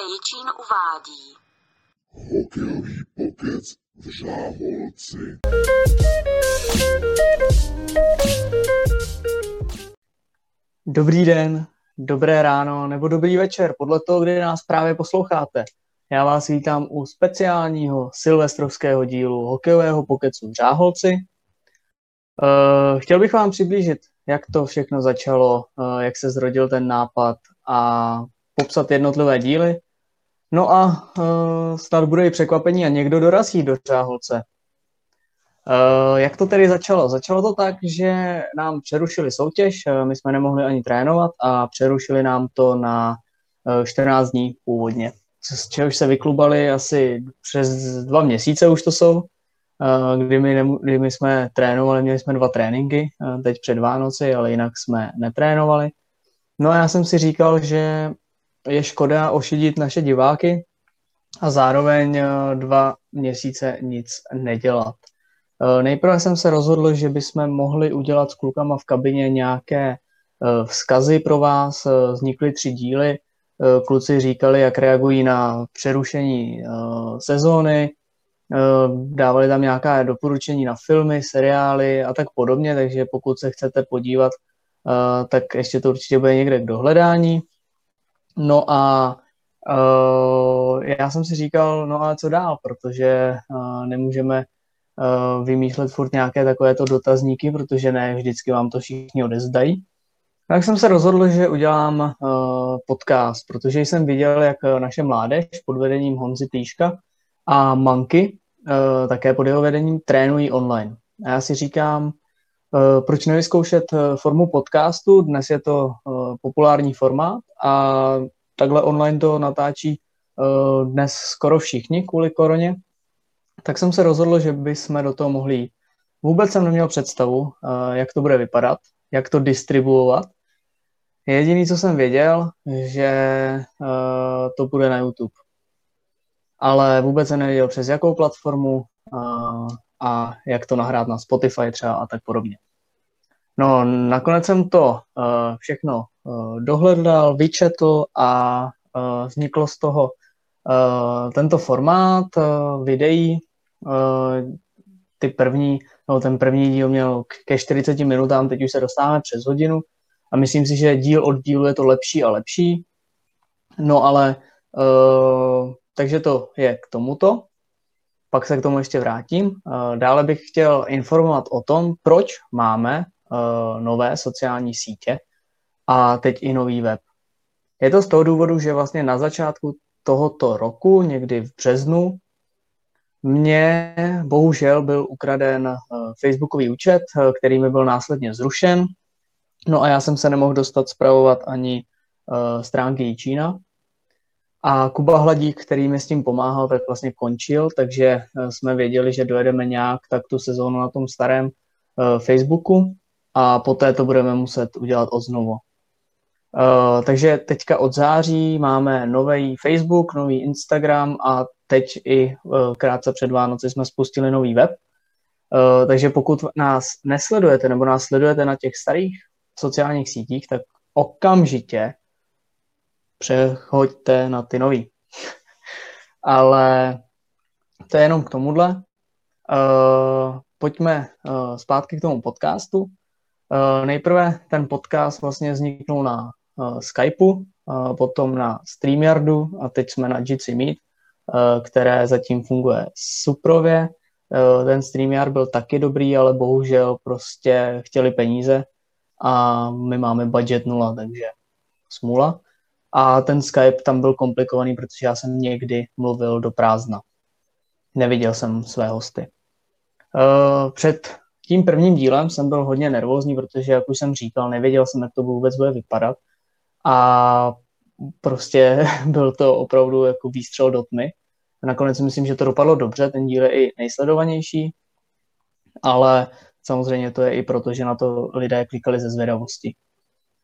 Jičín uvádí. Hokejový pokec v Žáholci. Dobrý den, dobré ráno nebo dobrý večer, podle toho, kdy nás právě posloucháte. Já vás vítám u speciálního silvestrovského dílu hokejového pokecu v Žáholci. Uh, chtěl bych vám přiblížit, jak to všechno začalo, uh, jak se zrodil ten nápad a popsat jednotlivé díly. No a uh, snad bude i překvapení a někdo dorazí do Žáholce. Uh, jak to tedy začalo? Začalo to tak, že nám přerušili soutěž, uh, my jsme nemohli ani trénovat a přerušili nám to na uh, 14 dní původně. Z čehož se vyklubali asi přes dva měsíce už to jsou, kdy my, ne, kdy my jsme trénovali, měli jsme dva tréninky, teď před Vánoci, ale jinak jsme netrénovali. No a já jsem si říkal, že je škoda ošidit naše diváky a zároveň dva měsíce nic nedělat. Eh, nejprve jsem se rozhodl, že bychom mohli udělat s klukama v kabině nějaké eh, vzkazy pro vás. Eh, vznikly tři díly. Kluci říkali, jak reagují na přerušení sezóny, dávali tam nějaká doporučení na filmy, seriály a tak podobně, takže pokud se chcete podívat, tak ještě to určitě bude někde k dohledání. No a já jsem si říkal, no a co dál, protože nemůžeme uh, vymýšlet furt nějaké takovéto dotazníky, protože ne vždycky vám to všichni odezdají. Tak jsem se rozhodl, že udělám uh, podcast, protože jsem viděl, jak naše mládež pod vedením Honzy Týška a Manky, uh, také pod jeho vedením, trénují online. A já si říkám, uh, proč nevyzkoušet formu podcastu, dnes je to uh, populární formát a takhle online to natáčí dnes skoro všichni kvůli koroně, tak jsem se rozhodl, že bychom do toho mohli jít. Vůbec jsem neměl představu, eh, jak to bude vypadat, jak to distribuovat. Jediný, co jsem věděl, že eh, to bude na YouTube. Ale vůbec jsem nevěděl, přes jakou platformu eh, a jak to nahrát na Spotify třeba a tak podobně. No, nakonec jsem to všechno dohledal, vyčetl a vzniklo z toho tento formát videí, Eh, ty první, no ten první díl měl ke 40 minutám, teď už se dostáváme přes hodinu a myslím si, že díl od dílu je to lepší a lepší. No ale uh, takže to je k tomuto. Pak se k tomu ještě vrátím. Uh, dále bych chtěl informovat o tom, proč máme uh, nové sociální sítě a teď i nový web. Je to z toho důvodu, že vlastně na začátku tohoto roku, někdy v březnu, mně bohužel byl ukraden eh, Facebookový účet, eh, který mi byl následně zrušen. No a já jsem se nemohl dostat zpravovat ani stránky Čína. A Kuba Hladík, který mi s tím pomáhal, tak vlastně končil, takže jsme věděli, že dojedeme nějak tak tu sezónu na tom starém uh, Facebooku a poté to budeme muset udělat odznovu. Uh, takže teďka od září máme nový Facebook, nový Instagram a teď i krátce před Vánoci jsme spustili nový web. Takže pokud nás nesledujete nebo nás sledujete na těch starých sociálních sítích, tak okamžitě přechoďte na ty nový. Ale to je jenom k tomuhle. Uh, pojďme uh, zpátky k tomu podcastu. Uh, nejprve ten podcast vlastně vzniknul na uh, Skypeu, uh, potom na StreamYardu a teď jsme na Jitsi Meet, uh, které zatím funguje suprově. Uh, ten StreamYard byl taky dobrý, ale bohužel prostě chtěli peníze a my máme budget nula, takže smůla. A ten Skype tam byl komplikovaný, protože já jsem někdy mluvil do prázdna. Neviděl jsem své hosty. Uh, před tím prvním dílem jsem byl hodně nervózní, protože, jak už jsem říkal, nevěděl jsem, jak to vůbec bude vypadat a prostě byl to opravdu jako výstřel do tmy. Nakonec myslím, že to dopadlo dobře, ten díl je i nejsledovanější, ale samozřejmě to je i proto, že na to lidé klikali ze zvědavosti.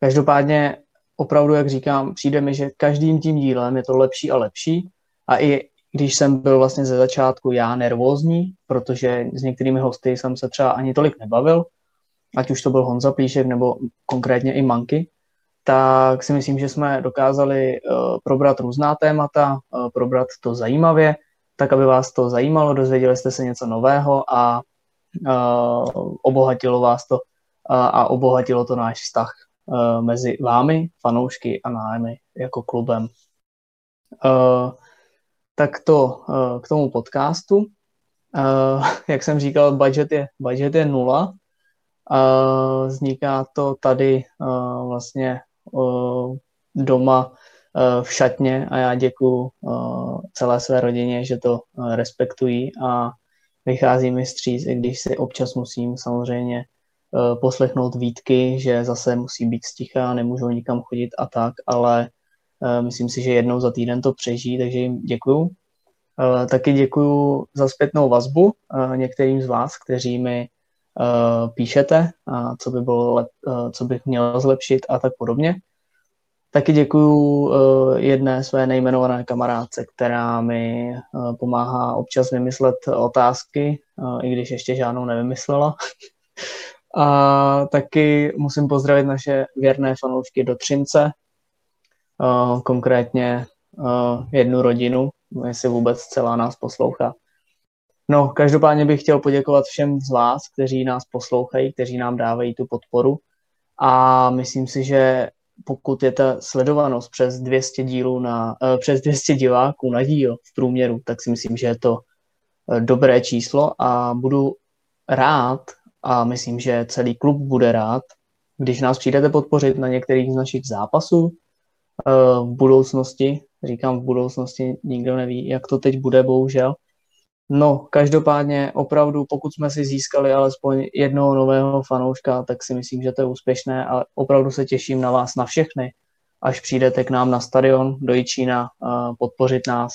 Každopádně opravdu, jak říkám, přijde mi, že každým tím dílem je to lepší a lepší. A i když jsem byl vlastně ze začátku já nervózní, protože s některými hosty jsem se třeba ani tolik nebavil, ať už to byl Honza Plíšek nebo konkrétně i Manky, tak si myslím, že jsme dokázali uh, probrat různá témata, uh, probrat to zajímavě, tak aby vás to zajímalo, dozvěděli jste se něco nového a uh, obohatilo vás to a obohatilo to náš vztah mezi vámi, fanoušky a námi jako klubem. Uh, tak to uh, k tomu podcastu. Jak jsem říkal, budget je, budget je nula. Vzniká to tady vlastně doma v šatně a já děkuji celé své rodině, že to respektují a vychází mi stříc, i když si občas musím samozřejmě poslechnout výtky, že zase musí být sticha, nemůžou nikam chodit a tak, ale uh, myslím si, že jednou za týden to přežijí, takže jim děkuju. Uh, taky děkuju za zpětnou vazbu některým z vás, kteří mi píšete, a co by bylo co bych měl zlepšit a tak podobně. Taky děkuju jedné své nejmenované kamarádce, která mi pomáhá občas vymyslet otázky, i když ještě žádnou nevymyslela. a taky musím pozdravit naše věrné fanoušky do Třince, konkrétně jednu rodinu, jestli vůbec celá nás poslouchá. No, každopádně bych chtěl poděkovat všem z vás, kteří nás poslouchají, kteří nám dávají tu podporu a myslím si, že pokud je ta sledovanost přes 200 dílů na, uh, přes 200 diváků na díl v průměru, tak si myslím, že je to uh, dobré číslo a budu rád a myslím, že celý klub bude rád, když nás přijdete podpořit na některých z našich zápasů uh, v budoucnosti. Říkám v budoucnosti, nikdo neví, jak to teď bude, bohužel. No, každopádně opravdu, pokud jsme si získali alespoň jednoho nového fanouška, tak si myslím, že to je úspěšné a opravdu se těším na vás, na všechny, až přijdete k nám na stadion do Jičína podpořit nás.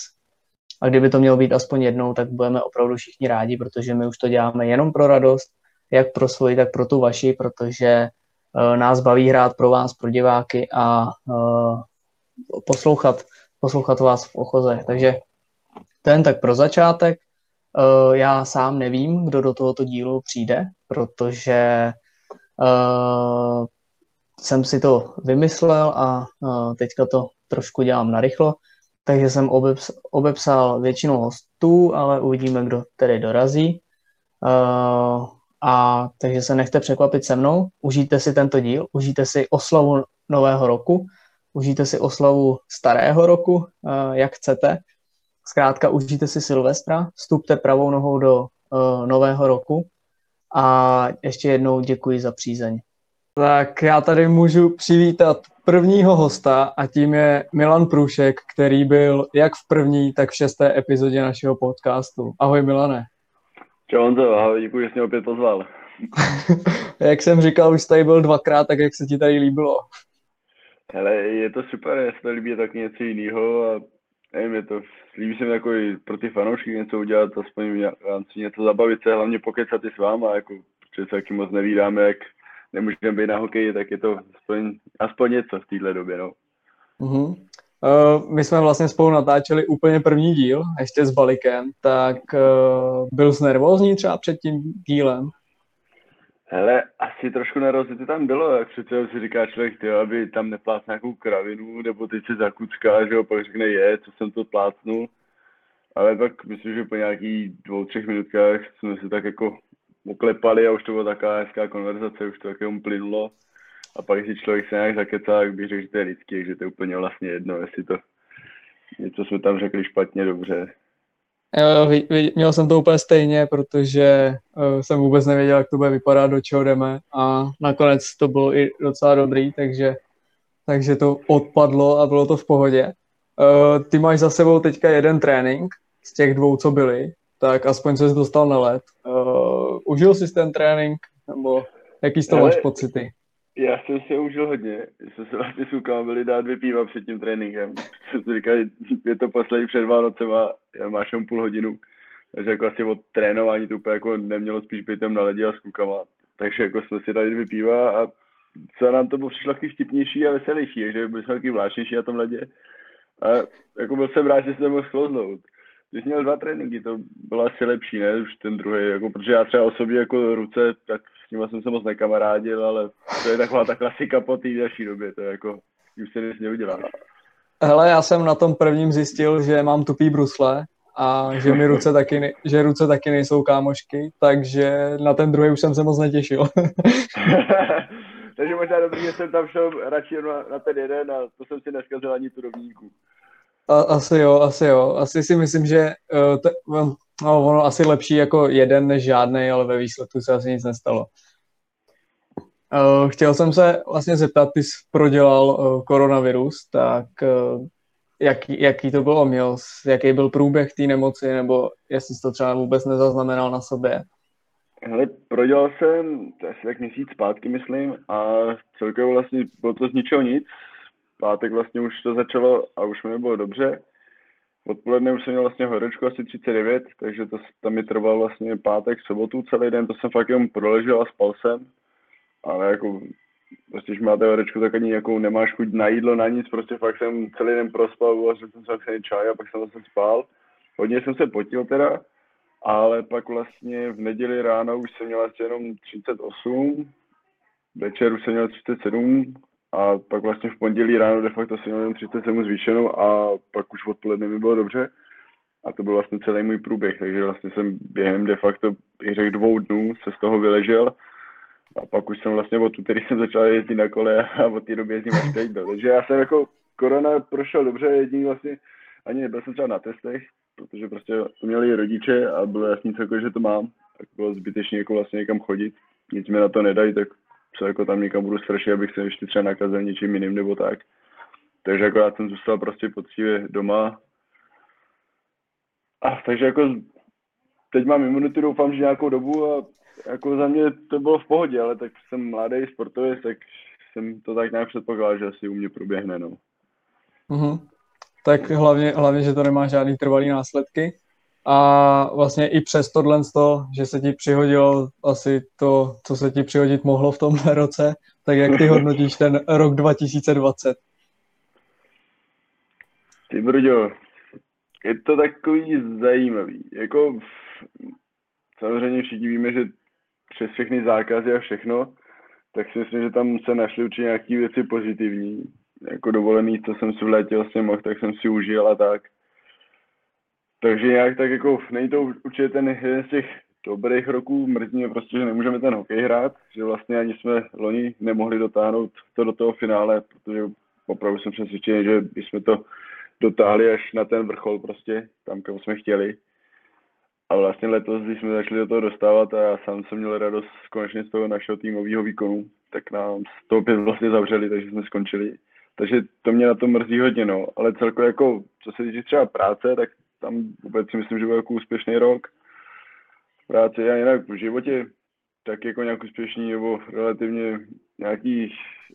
A kdyby to mělo být aspoň jednou, tak budeme opravdu všichni rádi, protože my už to děláme jenom pro radost, jak pro svoji, tak pro tu vaši, protože e, nás baví hrát pro vás, pro diváky a e, poslouchat, poslouchat vás v ochoze. Takže ten tak pro začátek. Uh, já sám nevím, kdo do tohoto dílu přijde, protože uh, jsem si to vymyslel a uh, teďka to trošku dělám narychlo, takže jsem obeps, obepsal většinu hostů, ale uvidíme, kdo tedy dorazí. Uh, a takže se nechte překvapit se mnou, užijte si tento díl, užijte si oslavu nového roku, užijte si oslavu starého roku, uh, jak chcete, Zkrátka užijte si Silvestra, vstupte pravou nohou do uh, nového roku a ještě jednou děkuji za přízeň. Tak já tady můžu přivítat prvního hosta a tím je Milan Průšek, který byl jak v první, tak v šesté epizodě našeho podcastu. Ahoj Milane. Čau Honzo, ahoj, děkuji, že jsi mě opět pozval. jak jsem říkal, už tady byl dvakrát, tak jak se ti tady líbilo? Hele, je to super, je se to líbí tak něco jiného a nevím, je to, líbí se mi jako i pro ty fanoušky něco udělat, aspoň v rámci něco zabavit se, hlavně pokecat i s váma, jako, protože se taky moc nevídáme, jak nemůžeme být na hokeji, tak je to aspoň, aspoň něco v téhle době, no. Uh-huh. Uh, my jsme vlastně spolu natáčeli úplně první díl, ještě s Balikem, tak uh, byl jsi nervózní třeba před tím dílem? Hele, asi trošku nervozity tam bylo, jak přece si říká člověk, ty, aby tam neplát nějakou kravinu, nebo teď se zakucká, že jo, pak řekne je, co jsem to plácnul. Ale pak myslím, že po nějakých dvou, třech minutkách jsme se tak jako oklepali a už to byla taková hezká konverzace, už to také plynulo. A pak si člověk se nějak zakecá, tak bych řekl, že to je lidský, že to je úplně vlastně jedno, jestli to něco jsme tam řekli špatně, dobře. Jo, měl jsem to úplně stejně, protože uh, jsem vůbec nevěděl, jak to bude vypadat, do čeho jdeme a nakonec to bylo i docela dobrý, takže, takže to odpadlo a bylo to v pohodě. Uh, ty máš za sebou teďka jeden trénink z těch dvou, co byly, tak aspoň jsi dostal na let. Uh, užil jsi ten trénink, nebo jaký z toho máš pocity? Já jsem si užil hodně. Jsme se vlastně s klukama byli dát dvě piva před tím tréninkem. Jsem si říkal, je to poslední před Vánocema, já máš jenom půl hodinu. Takže jako asi od trénování to úplně jako nemělo spíš být tam na ledě a s klukama. Takže jako jsme si dali dvě piva a co nám to bylo přišlo taky vtipnější a veselější, takže byli jsme taky vláčnější na tom ledě. A jako byl jsem rád, že jsem mohl sklouznout. Když měl dva tréninky, to bylo asi lepší, ne? Už ten druhý, jako, protože já třeba osobně jako ruce, tak s ním jsem se moc nekamarádil, ale to je taková ta klasika po té další době, to je jako, už se nic neudělá. Hele, já jsem na tom prvním zjistil, že mám tupý brusle a že mi ruce taky, ne, že ruce taky nejsou kámošky, takže na ten druhý už jsem se moc netěšil. takže možná dobrý, že jsem tam šel radši na, na ten jeden a to jsem si neskazil ani tu rovníku. A, asi jo, asi jo. Asi si myslím, že uh, te, no, ono asi lepší jako jeden než žádný, ale ve výsledku se asi nic nestalo. Uh, chtěl jsem se vlastně zeptat, ty jsi prodělal uh, koronavirus, tak uh, jaký, jaký to bylo? Měl, jaký byl průběh té nemoci, nebo jestli jsi to třeba vůbec nezaznamenal na sobě? Hele, prodělal jsem asi tak měsíc zpátky, myslím, a celkově vlastně bylo to z ničeho nic. Pátek vlastně už to začalo a už mi nebylo dobře. Odpoledne už jsem měl vlastně horečku asi 39, takže to tam mi trval vlastně pátek, sobotu celý den, to jsem fakt jenom proležel a spal jsem. Ale jako, prostě, když máte horečku, tak ani jako nemáš chuť na jídlo, na nic, prostě fakt jsem celý den prospal, uvařil jsem se vlastně čaj a pak jsem zase spal. Hodně jsem se potil teda, ale pak vlastně v neděli ráno už jsem měl asi jenom 38, večer už jsem měl 37 a pak vlastně v pondělí ráno de facto jsem měl jenom 37 zvýšenou a pak už odpoledne mi bylo dobře. A to byl vlastně celý můj průběh, takže vlastně jsem během de facto, řekl dvou dnů se z toho vyležel a pak už jsem vlastně od který jsem začal jezdit na kole a od té doby jezdím až teď. Takže já jsem jako korona prošel dobře, jediný vlastně ani nebyl jsem třeba na testech, protože prostě to měli rodiče a bylo jasný jako, že to mám, tak bylo zbytečně jako vlastně někam chodit. Nic mi na to nedají, tak co jako tam někam budu strašit, abych se ještě třeba nakazil něčím jiným nebo tak. Takže jako já jsem zůstal prostě poctivě doma. A takže jako teď mám imunitu, doufám, že nějakou dobu a jako za mě to bylo v pohodě, ale tak jsem mladý sportovec, tak jsem to tak nějak předpokládal, že asi u mě proběhne, no. Mm-hmm. Tak hlavně, hlavně, že to nemá žádný trvalý následky. A vlastně i přes tohle, že se ti přihodilo asi to, co se ti přihodit mohlo v tomhle roce, tak jak ty hodnotíš ten rok 2020? Ty brďo, je to takový zajímavý. Jako samozřejmě všichni víme, že přes všechny zákazy a všechno, tak si myslím, že tam se našly určitě nějaké věci pozitivní. Jako dovolený, co jsem si v létě vlastně mohl, tak jsem si užil a tak. Takže nějak tak jako, není to určitě ten jeden z těch dobrých roků, mrzí mě prostě, že nemůžeme ten hokej hrát, že vlastně ani jsme loni nemohli dotáhnout to do toho finále, protože opravdu jsem přesvědčený, že bychom to dotáhli až na ten vrchol prostě, tam, kam jsme chtěli. A vlastně letos, když jsme začali do toho dostávat a já sám jsem měl radost konečně z toho našeho týmového výkonu, tak nám z toho pět vlastně zavřeli, takže jsme skončili. Takže to mě na to mrzí hodně, no. Ale celkově jako, co se týče třeba práce, tak tam vůbec si myslím, že byl jako úspěšný rok. V práci a jinak v životě tak jako nějak úspěšný, nebo relativně nějaký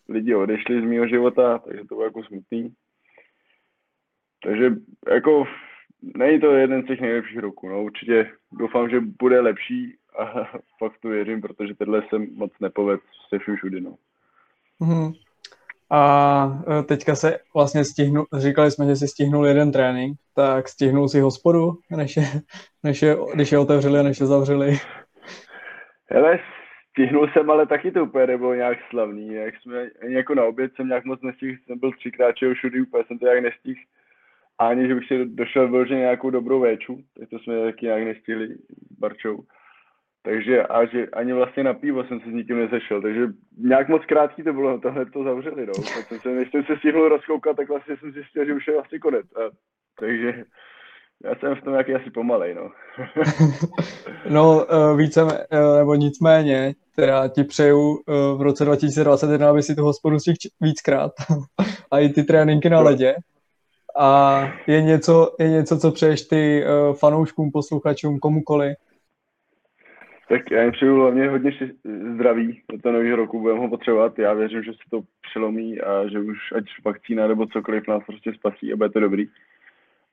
lidi odešli z mého života, takže to bylo jako smutný. Takže jako není to jeden z těch nejlepších roků, no určitě doufám, že bude lepší a fakt to věřím, protože tenhle jsem moc nepoved se vším všudy, no. Mm-hmm. A e, teďka se vlastně stihnu, říkali jsme, že si stihnul jeden trénink, tak stihnul si hospodu, než je, než je, když je otevřeli a než je zavřeli. Hele, stihnul jsem, ale taky to úplně nebylo nějak slavný. Jak jsme, jako na oběd jsem nějak moc nestihl, jsem byl třikrát čeho všudy, úplně jsem to nějak nestihl. Ani, že bych si došel vyloženě nějakou dobrou véču, tak to jsme taky nějak nestihli Barčou. Takže a že ani vlastně na pivo jsem se s nikým nezešel, takže nějak moc krátký to bylo, tohle to zavřeli, no. Tak jsem se, než jsem se stihnul rozkoukat, tak vlastně jsem zjistil, že už je vlastně konec. A, takže já jsem v tom jaký asi pomalej, no. no, eh, více, eh, nebo nicméně, teda ti přeju eh, v roce 2021, aby si tu hospodu stihl víckrát a i ty tréninky na ledě. A je něco, je něco co přeješ ty fanouškům, posluchačům, komukoli, tak já jim přeju hlavně hodně zdraví do toho nového roku, budeme ho potřebovat. Já věřím, že se to přelomí a že už ať vakcína nebo cokoliv nás prostě spasí a bude to dobrý.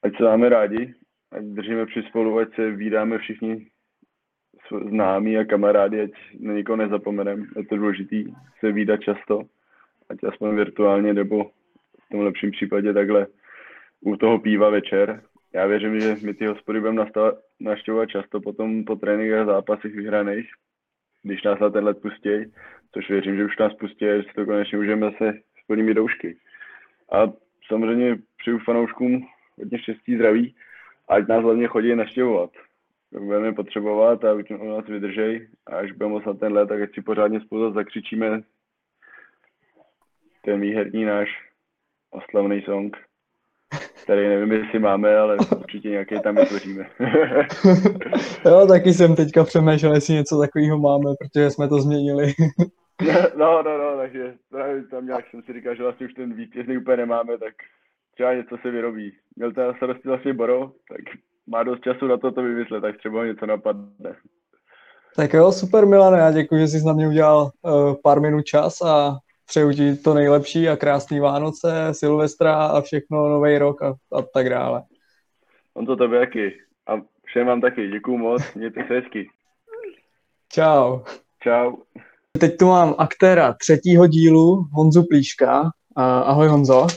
Ať se máme rádi, ať držíme při spolu, ať se vídáme všichni známí a kamarádi, ať na nikoho nezapomeneme. Je to důležité se vídat často, ať aspoň virtuálně nebo v tom lepším případě takhle u toho píva večer, já věřím, že my ty hospody budeme naštěvovat často potom po tréninkách zápasech vyhraných. když nás na ten let pustí, což věřím, že už nás pustí a že si to konečně můžeme zase s plnými doušky. A samozřejmě přeju fanouškům hodně štěstí, zdraví, ať nás hlavně chodí naštěvovat. Budeme potřebovat a u nás vydržej a až budeme moc na ten let, tak ať si pořádně spolu zakřičíme ten výherní náš oslavný song, který nevím, jestli máme, ale určitě nějaký tam vytvoříme. jo, taky jsem teďka přemýšlel, jestli něco takového máme, protože jsme to změnili. no, no, no, takže tam nějak jsem si říkal, že vlastně už ten vítězný úplně nemáme, tak třeba něco se vyrobí. Měl ten starosti vlastně Boro, tak má dost času na to to vymyslet, tak třeba něco napadne. Tak jo, super Milane, já děkuji, že jsi na mě udělal uh, pár minut čas a přeju ti to nejlepší a krásný Vánoce, Silvestra a všechno, nový rok a, a tak dále. On to tebe jaký. A všem vám taky, děkuju moc, mějte se hezky. Čau. Čau. Teď tu mám aktéra třetího dílu, Honzu Plíška. Ahoj Honzo.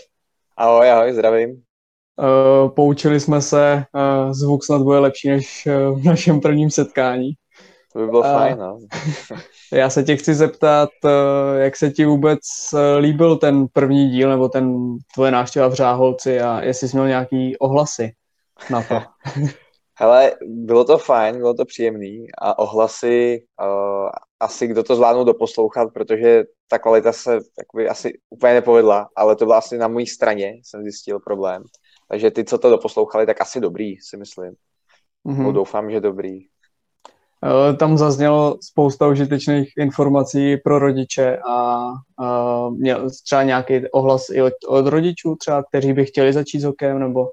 Ahoj, ahoj, zdravím. Poučili jsme se, zvuk snad bude lepší než v našem prvním setkání. To by bylo a, fajn, no. Já se tě chci zeptat, jak se ti vůbec líbil ten první díl, nebo ten tvoje návštěva v Řáholci a jestli jsi měl nějaký ohlasy na to. Hele, bylo to fajn, bylo to příjemný a ohlasy uh, asi kdo to zvládnul doposlouchat, protože ta kvalita se jakoby, asi úplně nepovedla, ale to bylo asi na mojí straně, jsem zjistil problém. Takže ty, co to doposlouchali, tak asi dobrý, si myslím. Mm-hmm. doufám, že dobrý. Tam zaznělo spousta užitečných informací pro rodiče a, a měl třeba nějaký ohlas i od, od rodičů třeba, kteří by chtěli začít s hokejem, nebo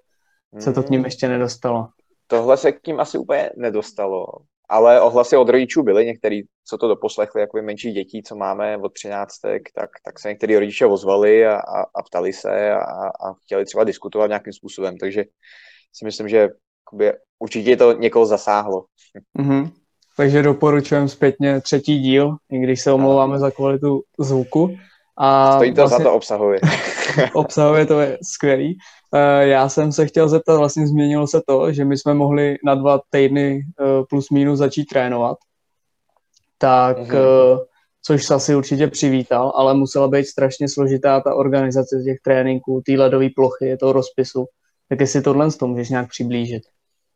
se to k ním mhm. ještě nedostalo? Tohle se k tím asi úplně nedostalo, ale ohlasy od rodičů byly, některý, co to doposlechli, jako menší dětí, co máme od třináctek, tak, tak se některý rodiče ozvali a, a, a ptali se a, a chtěli třeba diskutovat nějakým způsobem, takže si myslím, že jakoby, určitě to někoho zasáhlo. Mm-hmm. Takže doporučujeme zpětně třetí díl, i když se omlouváme za kvalitu zvuku. A Stojí to vlastně, za to obsahově. obsahově to je skvělý. Eh, já jsem se chtěl zeptat, vlastně změnilo se to, že my jsme mohli na dva týdny eh, plus minus začít trénovat. Tak, mm-hmm. což se asi určitě přivítal, ale musela být strašně složitá ta organizace těch tréninků, té ledové plochy, toho rozpisu. Tak jestli tohle s tom můžeš nějak přiblížit.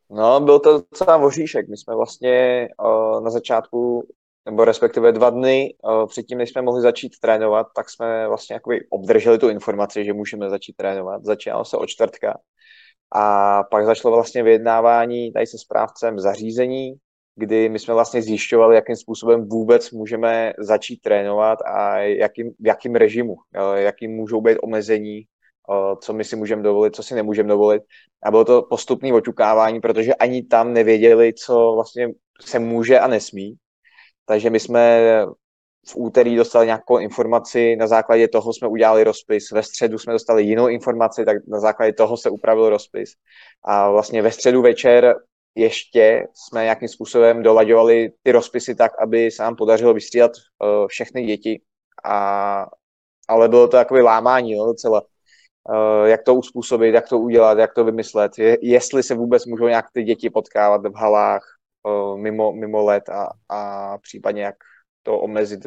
No, byl to docela voříšek. My jsme vlastně uh, na začátku nebo respektive dva dny uh, předtím, než jsme mohli začít trénovat, tak jsme vlastně jakoby obdrželi tu informaci, že můžeme začít trénovat. Začínalo se od čtvrtka a pak začalo vlastně vyjednávání tady se správcem zařízení, kdy my jsme vlastně zjišťovali, jakým způsobem vůbec můžeme začít trénovat a jakým, v jakým režimu, jakým můžou být omezení, co my si můžeme dovolit, co si nemůžeme dovolit. A bylo to postupné oťukávání, protože ani tam nevěděli, co vlastně se může a nesmí. Takže my jsme v úterý dostali nějakou informaci, na základě toho jsme udělali rozpis, ve středu jsme dostali jinou informaci, tak na základě toho se upravil rozpis. A vlastně ve středu večer ještě jsme nějakým způsobem dolaďovali ty rozpisy tak, aby se nám podařilo vystřídat všechny děti. A, ale bylo to takové lámání jo, docela. Uh, jak to uspůsobit, jak to udělat, jak to vymyslet, je, jestli se vůbec můžou nějak ty děti potkávat v halách, mimo, mimo let a, a případně jak to omezit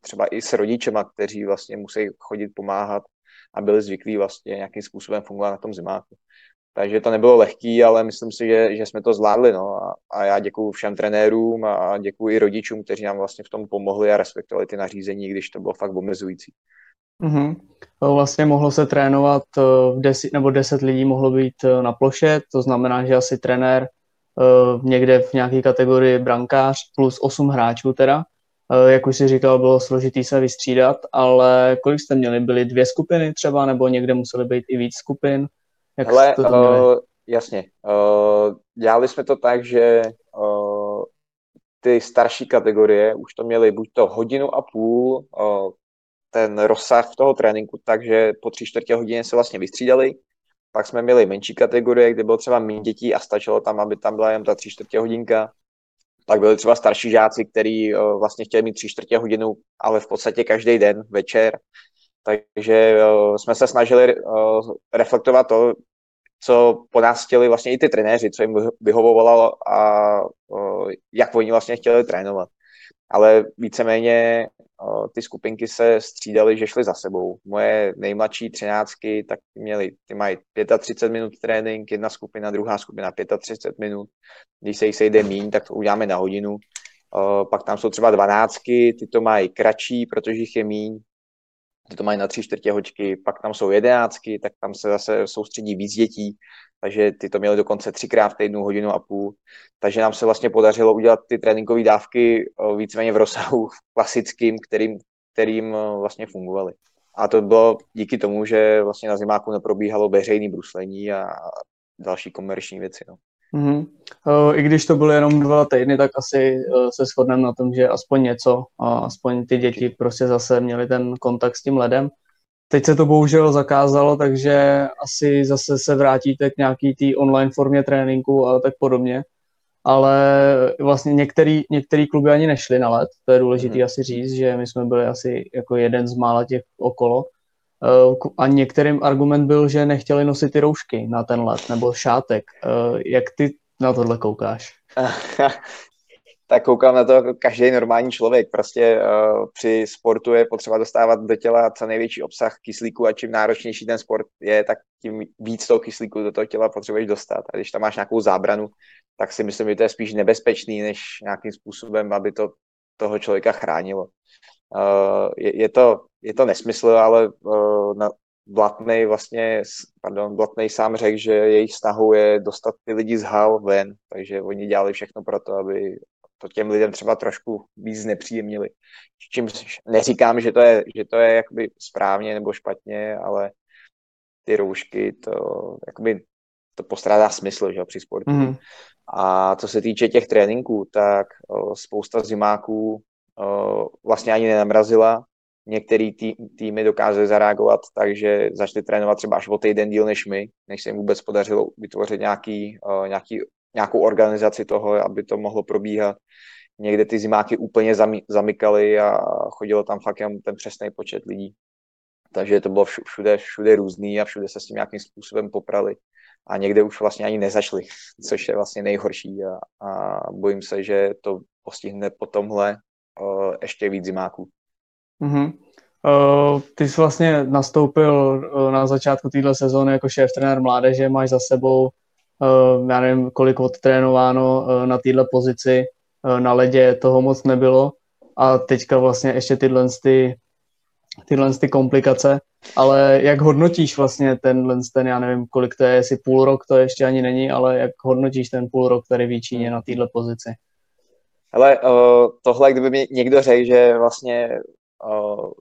třeba i s rodičema, kteří vlastně musí chodit pomáhat a byli zvyklí vlastně nějakým způsobem fungovat na tom zimáku. Takže to nebylo lehký, ale myslím si, že, že jsme to zvládli. No. A, a já děkuji všem trenérům a děkuji i rodičům, kteří nám vlastně v tom pomohli a respektovali ty nařízení, když to bylo fakt omezující. Mm-hmm. Vlastně mohlo se trénovat e, v deset, nebo deset lidí mohlo být e, na ploše, to znamená, že asi trenér někde v nějaké kategorii brankář plus 8 hráčů teda. Jak už si říkal, bylo složitý se vystřídat, ale kolik jste měli? Byly dvě skupiny třeba, nebo někde museli být i víc skupin? Jak Hele, to uh, jasně. Uh, dělali jsme to tak, že uh, ty starší kategorie už to měly buď to hodinu a půl uh, ten rozsah toho tréninku, takže po tři čtvrtě hodině se vlastně vystřídali pak jsme měli menší kategorie, kde bylo třeba méně dětí a stačilo tam, aby tam byla jen ta tři čtvrtě hodinka. Pak byli třeba starší žáci, kteří uh, vlastně chtěli mít tři čtvrtě hodinu, ale v podstatě každý den, večer. Takže uh, jsme se snažili uh, reflektovat to, co po nás chtěli vlastně i ty trenéři, co jim vyhovovalo a jak oni vlastně chtěli trénovat. Ale víceméně ty skupinky se střídaly, že šly za sebou. Moje nejmladší třináctky, tak měly, ty mají 35 minut trénink, jedna skupina, druhá skupina 35 minut. Když se jich sejde míň, tak to uděláme na hodinu. Pak tam jsou třeba dvanáctky, ty to mají kratší, protože jich je míň, ty to mají na tři čtvrtě hoďky, pak tam jsou jedenáctky, tak tam se zase soustředí víc dětí, takže ty to měly dokonce třikrát v týdnu, hodinu a půl. Takže nám se vlastně podařilo udělat ty tréninkové dávky eh, víceméně v rozsahu klasickým, kterým, kterým eh, vlastně fungovaly. A to bylo díky tomu, že vlastně na zimáku neprobíhalo veřejný bruslení a další komerční věci. No. Mm-hmm. I když to byly jenom dva týdny, tak asi se shodneme na tom, že aspoň něco, a aspoň ty děti prostě zase měly ten kontakt s tím ledem. Teď se to bohužel zakázalo, takže asi zase se vrátíte k nějaký té online formě tréninku a tak podobně. Ale vlastně některý, některý kluby ani nešli na let, to je důležité mm. asi říct, že my jsme byli asi jako jeden z mála těch okolo. Eh, a některým argument byl, že nechtěli nosit ty roušky na ten let, nebo šátek. Eh, jak ty na tohle koukáš? tak koukám na to jako každý normální člověk. Prostě uh, při sportu je potřeba dostávat do těla co největší obsah kyslíku a čím náročnější ten sport je, tak tím víc toho kyslíku do toho těla potřebuješ dostat. A když tam máš nějakou zábranu, tak si myslím, že to je spíš nebezpečný, než nějakým způsobem, aby to toho člověka chránilo. Uh, je, je, to, je to nesmysl, ale uh, na, Blatnej vlastně, pardon, Blatnej sám řekl, že jejich snahou je dostat ty lidi z hal ven, takže oni dělali všechno pro to, aby to těm lidem třeba trošku víc nepříjemnili. Čím neříkám, že to je, že to je jakoby správně nebo špatně, ale ty roušky, to jakoby to postrádá smysl že, při sportu. Mm. A co se týče těch tréninků, tak o, spousta zimáků o, vlastně ani nenamrazila. Některý tý, týmy dokázaly zareagovat, takže začali trénovat třeba až o týden díl než my, než se jim vůbec podařilo vytvořit nějaký, o, nějaký nějakou organizaci toho, aby to mohlo probíhat. Někde ty zimáky úplně zamykaly a chodilo tam fakt jen ten přesný počet lidí. Takže to bylo všude, všude různý a všude se s tím nějakým způsobem poprali. A někde už vlastně ani nezačli, což je vlastně nejhorší. A, a bojím se, že to postihne po tomhle uh, ještě víc zimáků. Mm-hmm. Uh, ty jsi vlastně nastoupil uh, na začátku téhle sezóny jako šéf trenér mládeže, máš za sebou Eh, já nevím, kolik odtrénováno eh, na této pozici, eh, na ledě toho moc nebylo a teďka vlastně ještě tyhle ty, tyhle ty komplikace, ale jak hodnotíš vlastně tenhle ten, já nevím, kolik to je, jestli půl rok to ještě ani není, ale jak hodnotíš ten půl rok tady v na této pozici? Ale uh, tohle, kdyby mi někdo řekl, že vlastně uh,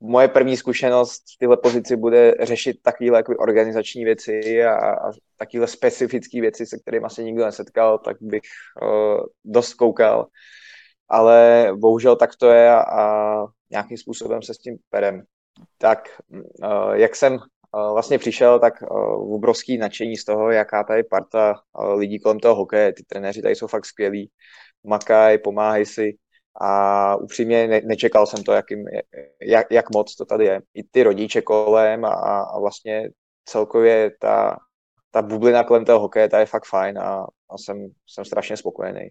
moje první zkušenost v této pozici bude řešit takovéhle organizační věci a, a takovéhle specifické věci, se kterými se nikdo nesetkal, tak bych uh, dost koukal. Ale bohužel tak to je a, a nějakým způsobem se s tím perem. Tak uh, jak jsem uh, vlastně přišel, tak uh, obrovský nadšení z toho, jaká tady parta uh, lidí kolem toho hokeje, ty trenéři tady jsou fakt skvělí, makaj, pomáhají si, a upřímně ne, nečekal jsem to, jakým, jak, jak moc to tady je. I ty rodiče kolem a, a vlastně celkově ta, ta bublina kolem toho hokeje, ta je fakt fajn a, a jsem, jsem strašně spokojený.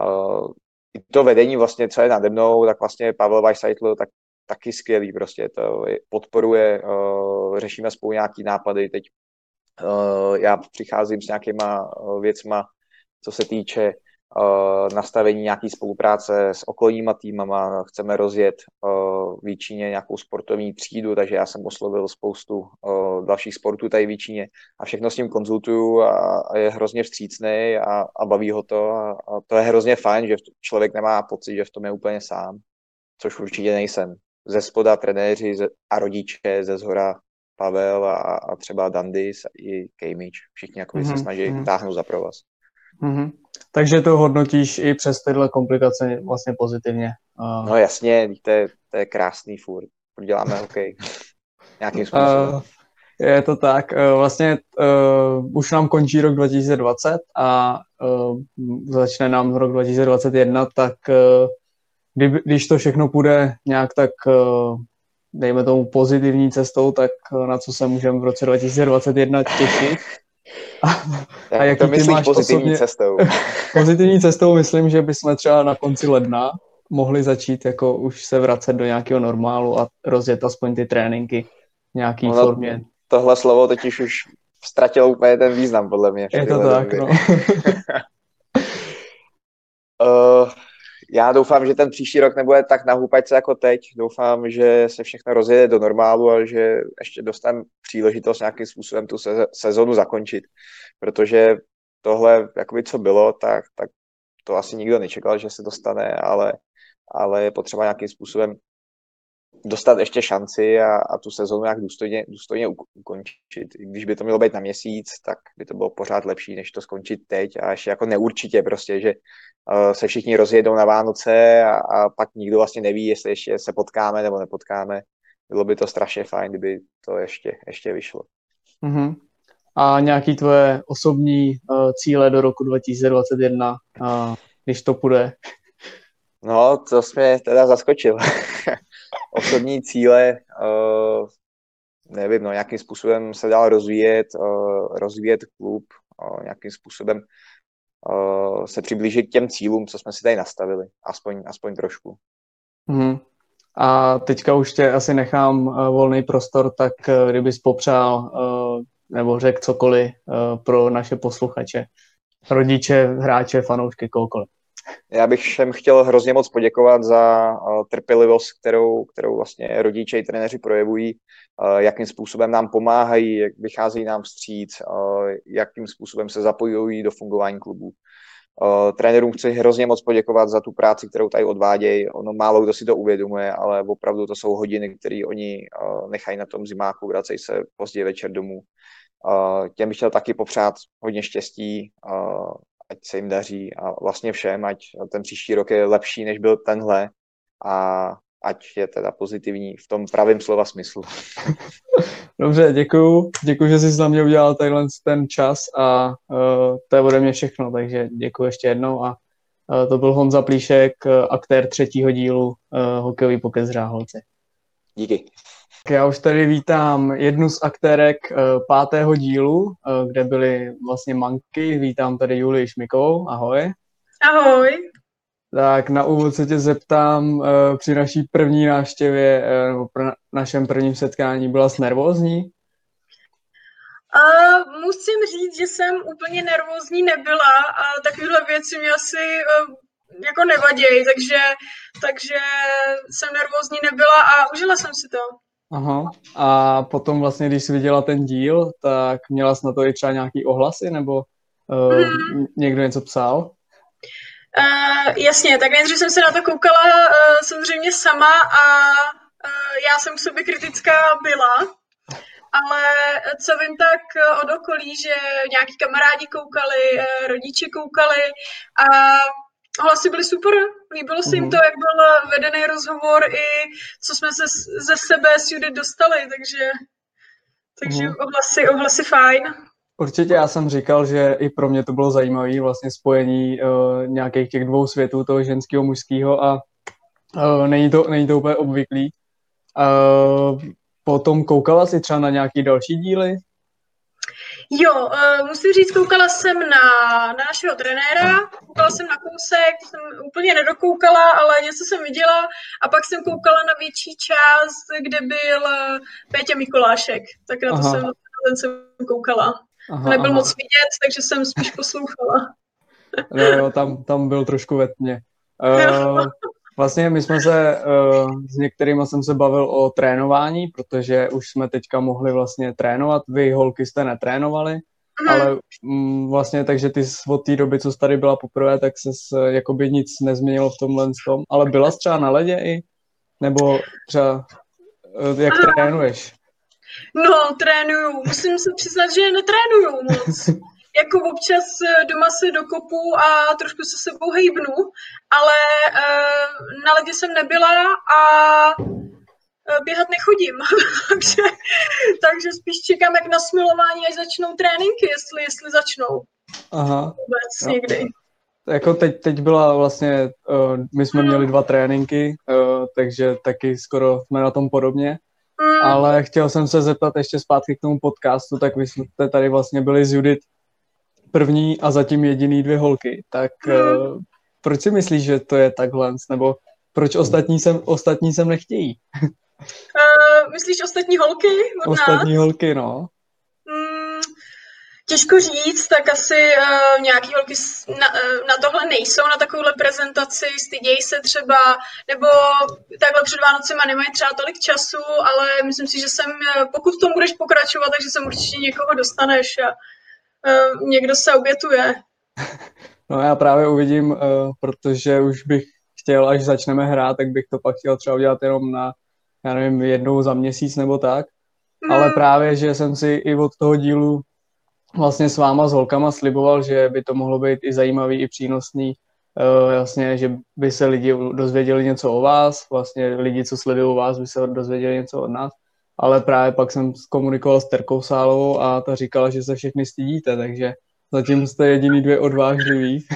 Uh, I to vedení vlastně, co je nade mnou, tak vlastně Pavel Weisseitl, tak taky skvělý prostě, to podporuje, uh, řešíme spolu nějaký nápady, teď uh, já přicházím s nějakýma věcma, co se týče nastavení nějaký spolupráce s okolníma týmama, chceme rozjet uh, v Číně nějakou sportovní třídu, takže já jsem oslovil spoustu uh, dalších sportů tady v Číně a všechno s ním konzultuju a, je hrozně vstřícný a, a baví ho to a, a to je hrozně fajn, že člověk nemá pocit, že v tom je úplně sám, což určitě nejsem. Ze spoda trenéři a rodiče, ze zhora Pavel a, a třeba Dandis i Kejmič. Všichni jako mm-hmm. se mhm, snaží mm-hmm. táhnout za provaz. Mm-hmm. Takže to hodnotíš i přes tyhle komplikace vlastně pozitivně. Uh... No jasně, to je, to je krásný furt. Děláme hokej. Nějakým způsobem. Uh, je to tak. Uh, vlastně uh, už nám končí rok 2020 a uh, začne nám rok 2021, tak uh, kdy, když to všechno půjde nějak tak uh, dejme tomu pozitivní cestou, tak na co se můžeme v roce 2021 těšit. A, a jaký to ty máš pozitivní osobně... cestou? pozitivní cestou myslím, že bychom třeba na konci ledna mohli začít jako už se vracet do nějakého normálu a rozjet aspoň ty tréninky v nějaký Ono- formě. Tohle slovo totiž už ztratilo úplně ten význam, podle mě. Je to tak, no. Uh, já doufám, že ten příští rok nebude tak na hůpačce jako teď. Doufám, že se všechno rozjede do normálu a že ještě dostaneme příležitost nějakým způsobem tu se- sezonu zakončit. Protože tohle, jakoby co bylo, tak, tak to asi nikdo nečekal, že se dostane, ale, ale je potřeba nějakým způsobem dostat ještě šanci a, a tu sezonu nějak důstojně, důstojně uk- ukončit. I když by to mělo být na měsíc, tak by to bylo pořád lepší, než to skončit teď a ještě jako neurčitě prostě, že uh, se všichni rozjedou na Vánoce a, a pak nikdo vlastně neví, jestli ještě se potkáme nebo nepotkáme. Bylo by to strašně fajn, kdyby to ještě, ještě vyšlo. Mhm. A nějaký tvoje osobní uh, cíle do roku 2021, uh, když to půjde? No, to jsi mě teda zaskočil. Osobní cíle, uh, nevím, no, nějakým způsobem se dál rozvíjet, uh, rozvíjet klub, uh, nějakým způsobem uh, se přiblížit těm cílům, co jsme si tady nastavili, aspoň, aspoň trošku. Mhm. A teďka už tě asi nechám uh, volný prostor, tak uh, kdybys popřál uh, nebo řekl cokoliv uh, pro naše posluchače, rodiče, hráče, fanoušky, kohokoliv. Já bych všem chtěl hrozně moc poděkovat za uh, trpělivost, kterou, kterou vlastně rodiče i trenéři projevují, uh, jakým způsobem nám pomáhají, jak vycházejí nám vstříc, uh, jakým způsobem se zapojují do fungování klubu. Trenérům chci hrozně moc poděkovat za tu práci, kterou tady odvádějí. Ono málo kdo si to uvědomuje, ale opravdu to jsou hodiny, které oni nechají na tom zimáku, vracejí se pozdě večer domů. Těm bych chtěl taky popřát hodně štěstí, ať se jim daří a vlastně všem, ať ten příští rok je lepší, než byl tenhle a ať je teda pozitivní v tom pravém slova smyslu. Dobře, děkuju. Děkuju, že jsi za mě udělal tenhle ten čas a uh, to je ode mě všechno, takže děkuji ještě jednou a uh, to byl Honza Plíšek, uh, aktér třetího dílu uh, hokejový pokec z Ráholci. Díky. Tak já už tady vítám jednu z aktérek uh, pátého dílu, uh, kde byly vlastně manky. Vítám tady Julii Šmikovou. Ahoj. Ahoj. Tak na úvod se tě zeptám, uh, při naší první návštěvě nebo pr- našem prvním setkání byla jsi nervózní? Uh, musím říct, že jsem úplně nervózní nebyla a takovéhle věci mě asi uh, jako nevadějí, takže, takže jsem nervózní nebyla a užila jsem si to. Aha. A potom vlastně, když jsi viděla ten díl, tak měla jsi na to i třeba nějaký ohlasy, nebo uh, Mhm. někdo něco psal? Uh, jasně, tak nejdřív jsem se na to koukala uh, samozřejmě sama a uh, já jsem k sobě kritická byla, ale co vím tak od okolí, že nějaký kamarádi koukali, rodiče koukali a hlasy byly super, líbilo se jim Mhm. to, jak byl vedený rozhovor i co jsme se ze sebe s Judith dostali, takže, takže Mhm. ohlasy, ohlasy fajn. Určitě já jsem říkal, že i pro mě to bylo zajímavé vlastně spojení uh, nějakých těch dvou světů, toho ženského, mužského a uh, není, to, není to úplně obvyklý. Uh, potom koukala si třeba na nějaký další díly? Jo, uh, musím říct, koukala jsem na, na našeho trenéra, koukala jsem na kousek, jsem úplně nedokoukala, ale něco jsem viděla a pak jsem koukala na větší část, kde byl eh, Pétě Mikolášek, tak na to Aha. jsem, ten jsem koukala. Aha, To nebyl aha. moc vidět, takže jsem spíš poslouchala. No, jo, tam, tam byl trošku ve tmě. Uh, vlastně my jsme se, uh, s některými jsem se bavil o trénování, protože už jsme teďka mohli vlastně trénovat, vy holky jste netrénovali, Mhm. ale mm, vlastně takže ty od té doby, co jsi tady byla poprvé, tak se jakoby nic nezměnilo v tomhle tom, ale byla jsi třeba na ledě i? Nebo třeba, uh, jak trénuješ? No, trénuju. Musím se přiznat, že netrénuju moc. Jako občas eh, doma se dokopu a trošku se sebou hejbnu, ale uh, na ledě jsem nebyla a eh, běhat nechodím. takže, takže spíš čekám, jak na smilování, až začnou tréninky, jestli, jestli začnou Aha. vůbec Jo. někdy. Jako teď, teď byla vlastně, uh, my jsme měli dva tréninky, uh, takže taky skoro jsme na tom podobně. Mm, Ale chtěl jsem se zeptat ještě zpátky k tomu podcastu, tak vy jste tady vlastně byli s Judith první a zatím jediný dvě holky. Tak uh, proč si myslíš, že to je takhle? Nebo proč ostatní sem, ostatní sem nechtějí? Uh, myslíš ostatní holky od Ostatní nás? holky, no. Mm, těžko říct, tak asi uh, nějaký holky na, uh, na tohle nejsou, na takovouhle prezentaci, stydějí se třeba, nebo takhle před Vánocema nemají třeba tolik času, ale myslím si, že sem, eh, pokud v tom budeš pokračovat, takže sem určitě někoho dostaneš a uh, někdo se obětuje. No já právě uvidím, uh, protože už bych chtěl, až začneme hrát, tak bych to pak chtěl třeba udělat jenom na, já nevím, jednou za měsíc nebo tak. Ale Mm, právě, že jsem si i od toho dílu vlastně s váma, s holkama sliboval, že by to mohlo být i zajímavý, i přínosný, uh, vlastně, že by se lidi dozvěděli něco o vás, vlastně lidi, co sledují vás, by se dozvěděli něco od nás, ale právě pak jsem komunikoval s Terkou Sálovou a ta říkala, že se všechny stydíte, takže zatím jste jediný dvě odvážliví,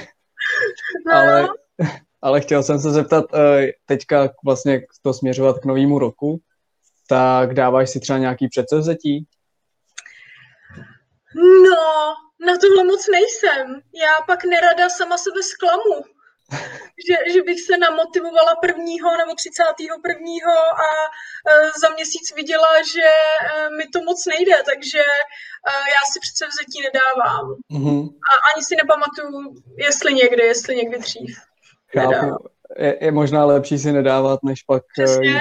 no, ale, ale chtěl jsem se zeptat, eh, teďka vlastně to směřovat k novému roku, tak dáváš si třeba nějaký předsevzetí? No, na tohle moc nejsem. Já pak nerada sama sebe zklamu. Že, že bych se namotivovala prvního nebo třicátého prvního a e, za měsíc viděla, že e, mi to moc nejde, takže e, já si přece vzetí nedávám. Mhm. A ani si nepamatuju, jestli někdy, jestli někdy dřív. Nedávám. Chápu. Je, je možná lepší si nedávat, než pak Přesně. jít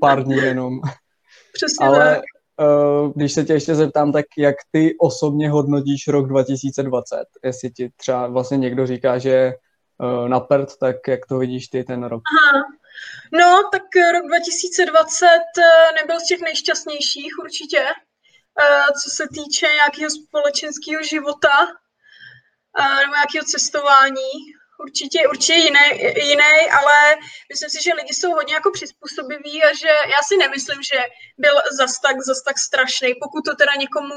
pár dní jenom. Přesně Ale tak. když se tě ještě zeptám, tak jak ty osobně hodnotíš rok 2020? Jestli ti třeba vlastně někdo říká, že uh, na prd, tak jak to vidíš ty ten rok? Aha. No, tak eh, rok 2020 eh, nebyl z těch nejšťastnějších určitě, co se týče nějakého společenského života nebo nějakého cestování. Určitě, určitě jiný, jiný, ale myslím si, že lidi jsou hodně jako přizpůsobiví a že já si nemyslím, že byl zas tak, zas tak strašný, pokud to teda někomu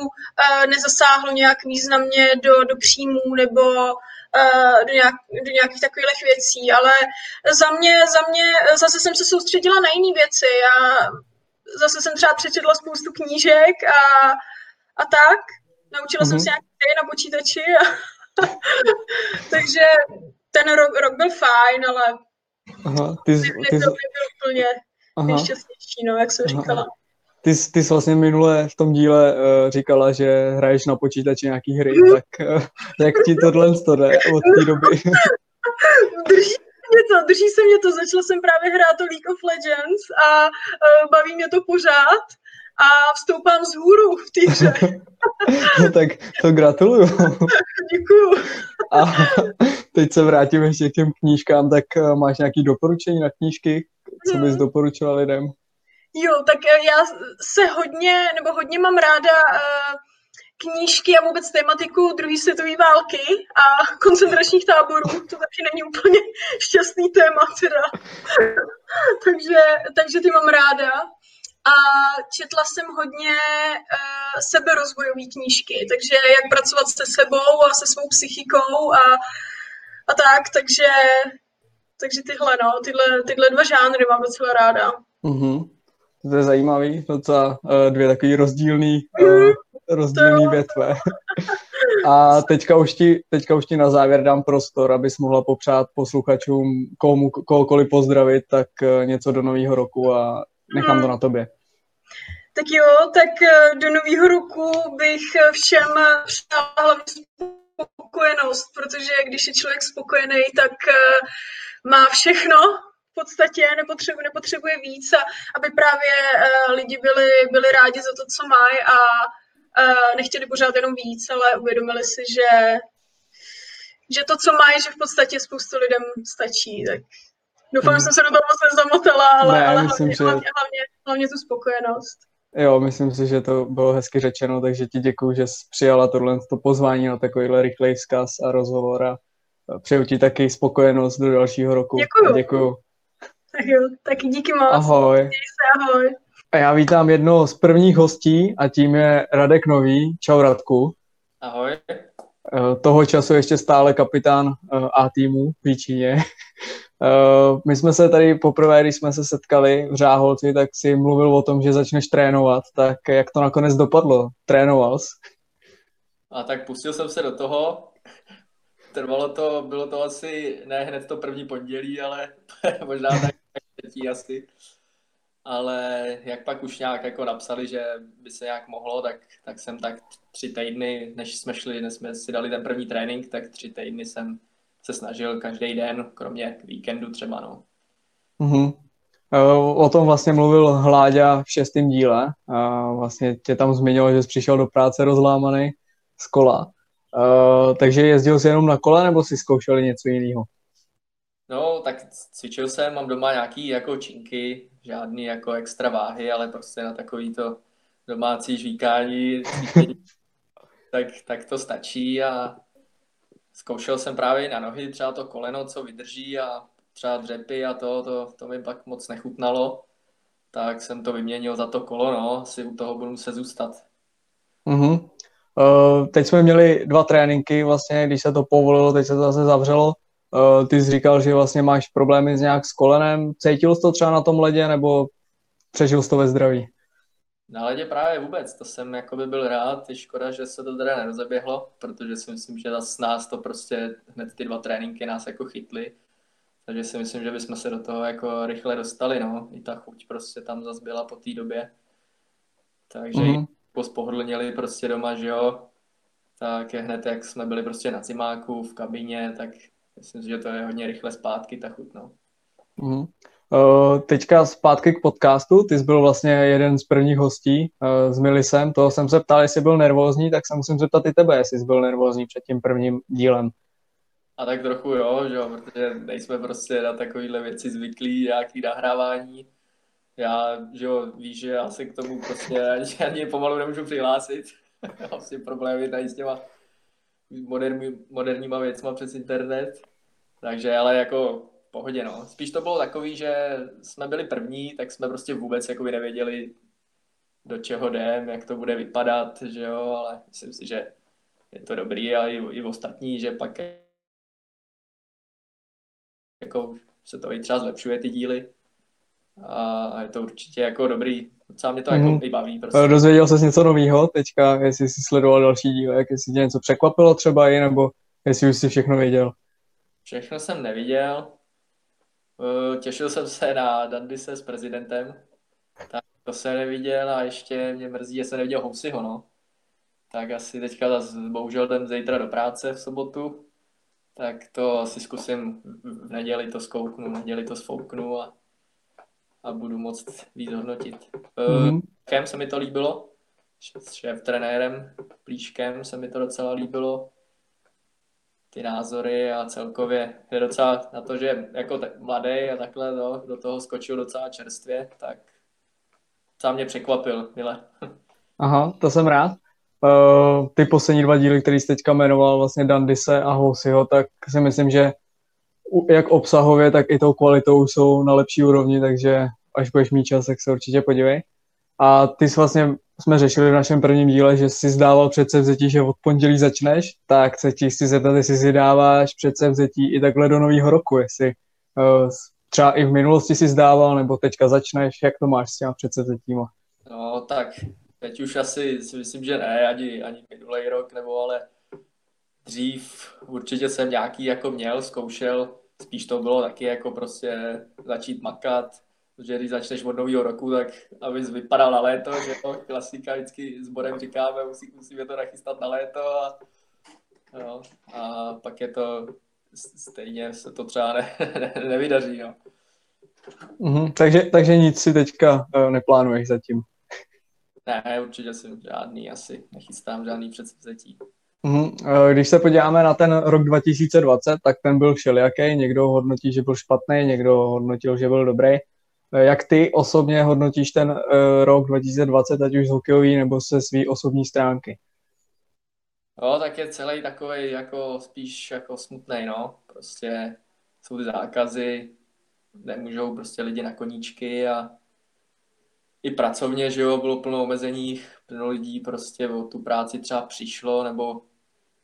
nezasáhlo nějak významně do, do příjmů nebo do, nějak, do nějakých takových věcí, ale za mě, za mě, zase jsem se soustředila na jiné věci. Já zase jsem třeba přečetla spoustu knížek a, a tak. Naučila mm-hmm. jsem Mhm. se nějaké na počítači. A takže ten rok, rok byl fajn, ale Aha, ty, ne, ty, nebyl, jsi- nebyl úplně aha, nejšťastnější, no, jak jsem Aha. říkala. Ty, jsi- ty jsi vlastně minule v tom díle uh, říkala, že hraješ na počítači nějaký hry, Mhm. tak uh, jak ti tohle to jde od té doby? Drží se mě to, drží se mě to. Začala jsem právě hrát to League of Legends a uh, baví mě to pořád a vstoupám z hůru v té hře. tak to gratuluju. Děkuju. A teď se vrátím ještě k těm knížkám, tak máš nějaké doporučení na knížky, co bys Mhm. doporučila lidem? Jo, tak eh, já se hodně, nebo hodně mám ráda uh, knížky a vůbec tematiku druhé světové války a koncentračních táborů. To taky není úplně šťastný téma teda. takže, takže ty mám ráda. A četla jsem hodně uh, seberozvojové knížky, takže jak pracovat se sebou a se svou psychikou a, a tak, takže, takže tyhle, no, tyhle, tyhle dva žánry mám docela ráda. Mhm. To je zajímavý, docela uh, dvě takové rozdílný, uh, rozdílný větve. A teďka už, ti, teďka už ti na závěr dám prostor, abys mohla popřát posluchačům komu, kohokoliv pozdravit, tak uh, něco do nového roku a nechám to na tobě. Tak jo, tak eh, do nového roku bych eh, všem eh, přála hlavně spokojenost, protože když je člověk spokojený, tak eh, má všechno v podstatě, nepotřebuje, nepotřebuje víc a aby právě eh, lidi byli, byli rádi za to, co mají a eh, nechtěli pořád jenom víc, ale uvědomili si, že, že to, co mají, že v podstatě spoustu lidem stačí. Tak doufám, že jsem se do toho moc nezamotala, ale, Ne, ale myslím, hlavně, že- hlavně, hlavně, hlavně tu spokojenost. Jo, myslím si, že to bylo hezky řečeno, takže ti děkuji, že jsi přijala tohle to pozvání na takovýhle rychlej vzkaz a rozhovor a přeju ti taky spokojenost do dalšího roku. Děkuju. Děkuju. Tak jo, taky díky moc. Ahoj. Ahoj. A já vítám jednoho z prvních hostí a tím je Radek Nový. Čau Radku. Ahoj. Eh, Toho času ještě stále kapitán eh, A týmu v Číně. Eh, My jsme se tady poprvé, když jsme se setkali v Řáholci, tak si mluvil o tom, že začneš trénovat. Tak jak to nakonec dopadlo? Trénoval jsi? A tak pustil jsem se do toho. Trvalo to, bylo to asi ne hned to první pondělí, ale možná tak třetí asi. Ale jak pak už nějak jako napsali, že by se nějak mohlo, tak, tak jsem tak tři týdny, než jsme šli, než jsme si dali ten první trénink, tak tři týdny jsem se snažil každý den, kromě víkendu třeba, no. Mm-hmm. O tom vlastně mluvil Hláďa v šestém díle. A vlastně tě tam zmiňoval, že jsi přišel do práce rozlámaný z kola. Uh, takže jezdil jsi jenom na kole, nebo si zkoušel něco jiného? No, tak cvičil jsem, mám doma nějaký jako činky, žádný jako extra váhy, ale prostě na takový to domácí žvíkání, tak, tak to stačí a zkoušel jsem právě na nohy třeba to koleno, co vydrží a třeba dřepy a to, to, to mi pak moc nechutnalo, tak jsem to vyměnil za to kolo, no, si u toho budu muset zůstat. Mm-hmm. Uh, teď jsme měli dva tréninky, vlastně, když se to povolilo, teď se to zase zavřelo. Uh, ty jsi říkal, že vlastně máš problémy s nějak s kolenem. Cítil jsi to třeba na tom ledě, nebo přežil jsi to ve zdraví? Na ledě právě vůbec, to jsem jako by byl rád, je škoda, že se to teda nerozeběhlo, protože si myslím, že zase nás to prostě hned ty dva tréninky nás jako chytly, takže si myslím, že bychom se do toho jako rychle dostali, no, i ta chuť prostě tam zase byla po té době, takže mm-hmm. Spohodlněli prostě doma, že jo, tak hned jak jsme byli prostě na zimáku v kabině, tak myslím si, že to je hodně rychle zpátky ta chuť, no. Mm-hmm. Uh, teďka zpátky k podcastu, ty jsi byl vlastně jeden z prvních hostí uh, s Milisem, toho jsem se ptal, jestli byl nervózní, tak se musím zeptat i tebe, jestli jsi byl nervózní před tím prvním dílem. A tak trochu jo, že jo, protože nejsme prostě na takovéhle věci zvyklí, nějaký nahrávání. Já, že jo, víš, že já se k tomu prostě ani, pomalu nemůžu přihlásit. vlastně problémy tady s těma moderní, moderníma věcma přes internet. Takže ale jako pohodě, no. Spíš to bylo takový, že jsme byli první, tak jsme prostě vůbec jako nevěděli, do čeho jdem, jak to bude vypadat, že jo, ale myslím si, že je to dobrý a i, i ostatní, že pak jako se to i třeba zlepšuje ty díly a je to určitě jako dobrý, docela mě to mm-hmm. jako mhm. i baví. Prostě. Dozvěděl jsi něco nového teďka, jestli jsi sledoval další díly, jak jestli tě něco překvapilo třeba i, nebo jestli už jsi všechno věděl? Všechno jsem neviděl, eh, těšil jsem se na Dandise s prezidentem, tak to jsem neviděl a ještě mě mrzí, že jsem neviděl Housiho, no. Tak asi teďka zase bohužel jdem zítra do práce v sobotu, tak to asi zkusím v neděli to zkouknu, v neděli to sfouknu a, a budu moct víc hodnotit. Mm-hmm. Kem se mi to líbilo, s šéf trenérem Plíškem se mi to docela líbilo, ty názory a celkově je docela na to, že jako t- mladý a takhle no, do toho skočil docela čerstvě, tak sám mě překvapil, Mile. Aha, to jsem rád uh, ty poslední dva díly, který jsi teďka jmenoval, vlastně Dandise a Housiho, tak si myslím, že jak obsahově, tak i tou kvalitou jsou na lepší úrovni, takže až budeš mít čas, tak se určitě podívej. A ty jsi vlastně, jsme řešili v našem prvním díle, že jsi zdával předsevzetí, že od pondělí začneš, tak se ti chci zeptat, jestli si dáváš předsevzetí i takhle do nového roku, jestli uh, třeba i v minulosti si zdával, nebo teďka začneš, jak to máš s těma předsevzetíma? No tak Teď už asi si myslím, že ne, ani, ani minulý rok, nebo ale dřív určitě jsem nějaký jako měl, zkoušel, spíš to bylo taky jako prostě začít makat, že když začneš od nového roku, tak abys vypadal na léto, že to klasika vždycky s Borem říkáme, musí, musíme to nachystat na léto a, no, a pak je to stejně se to třeba ne, ne, nevydaří. No. Mm-hmm, takže, takže nic si teďka uh, neplánuješ zatím. Ne, určitě jsem žádný asi nechystám žádný předsevzetí. Mhm. Eh, když se podíváme na ten rok 2020, tak ten byl všelijaký. Někdo hodnotí, že byl špatný, někdo hodnotil, že byl dobrý. Eh, jak ty osobně hodnotíš ten uh, rok 2020, ať už z hokejový nebo se svý osobní stránky? Jo, tak je celý takový jako spíš jako smutný, no. Prostě jsou zákazy, nemůžou prostě lidi na koníčky a i pracovně, že jo, bylo plno omezení, plno lidí prostě o tu práci třeba přišlo, nebo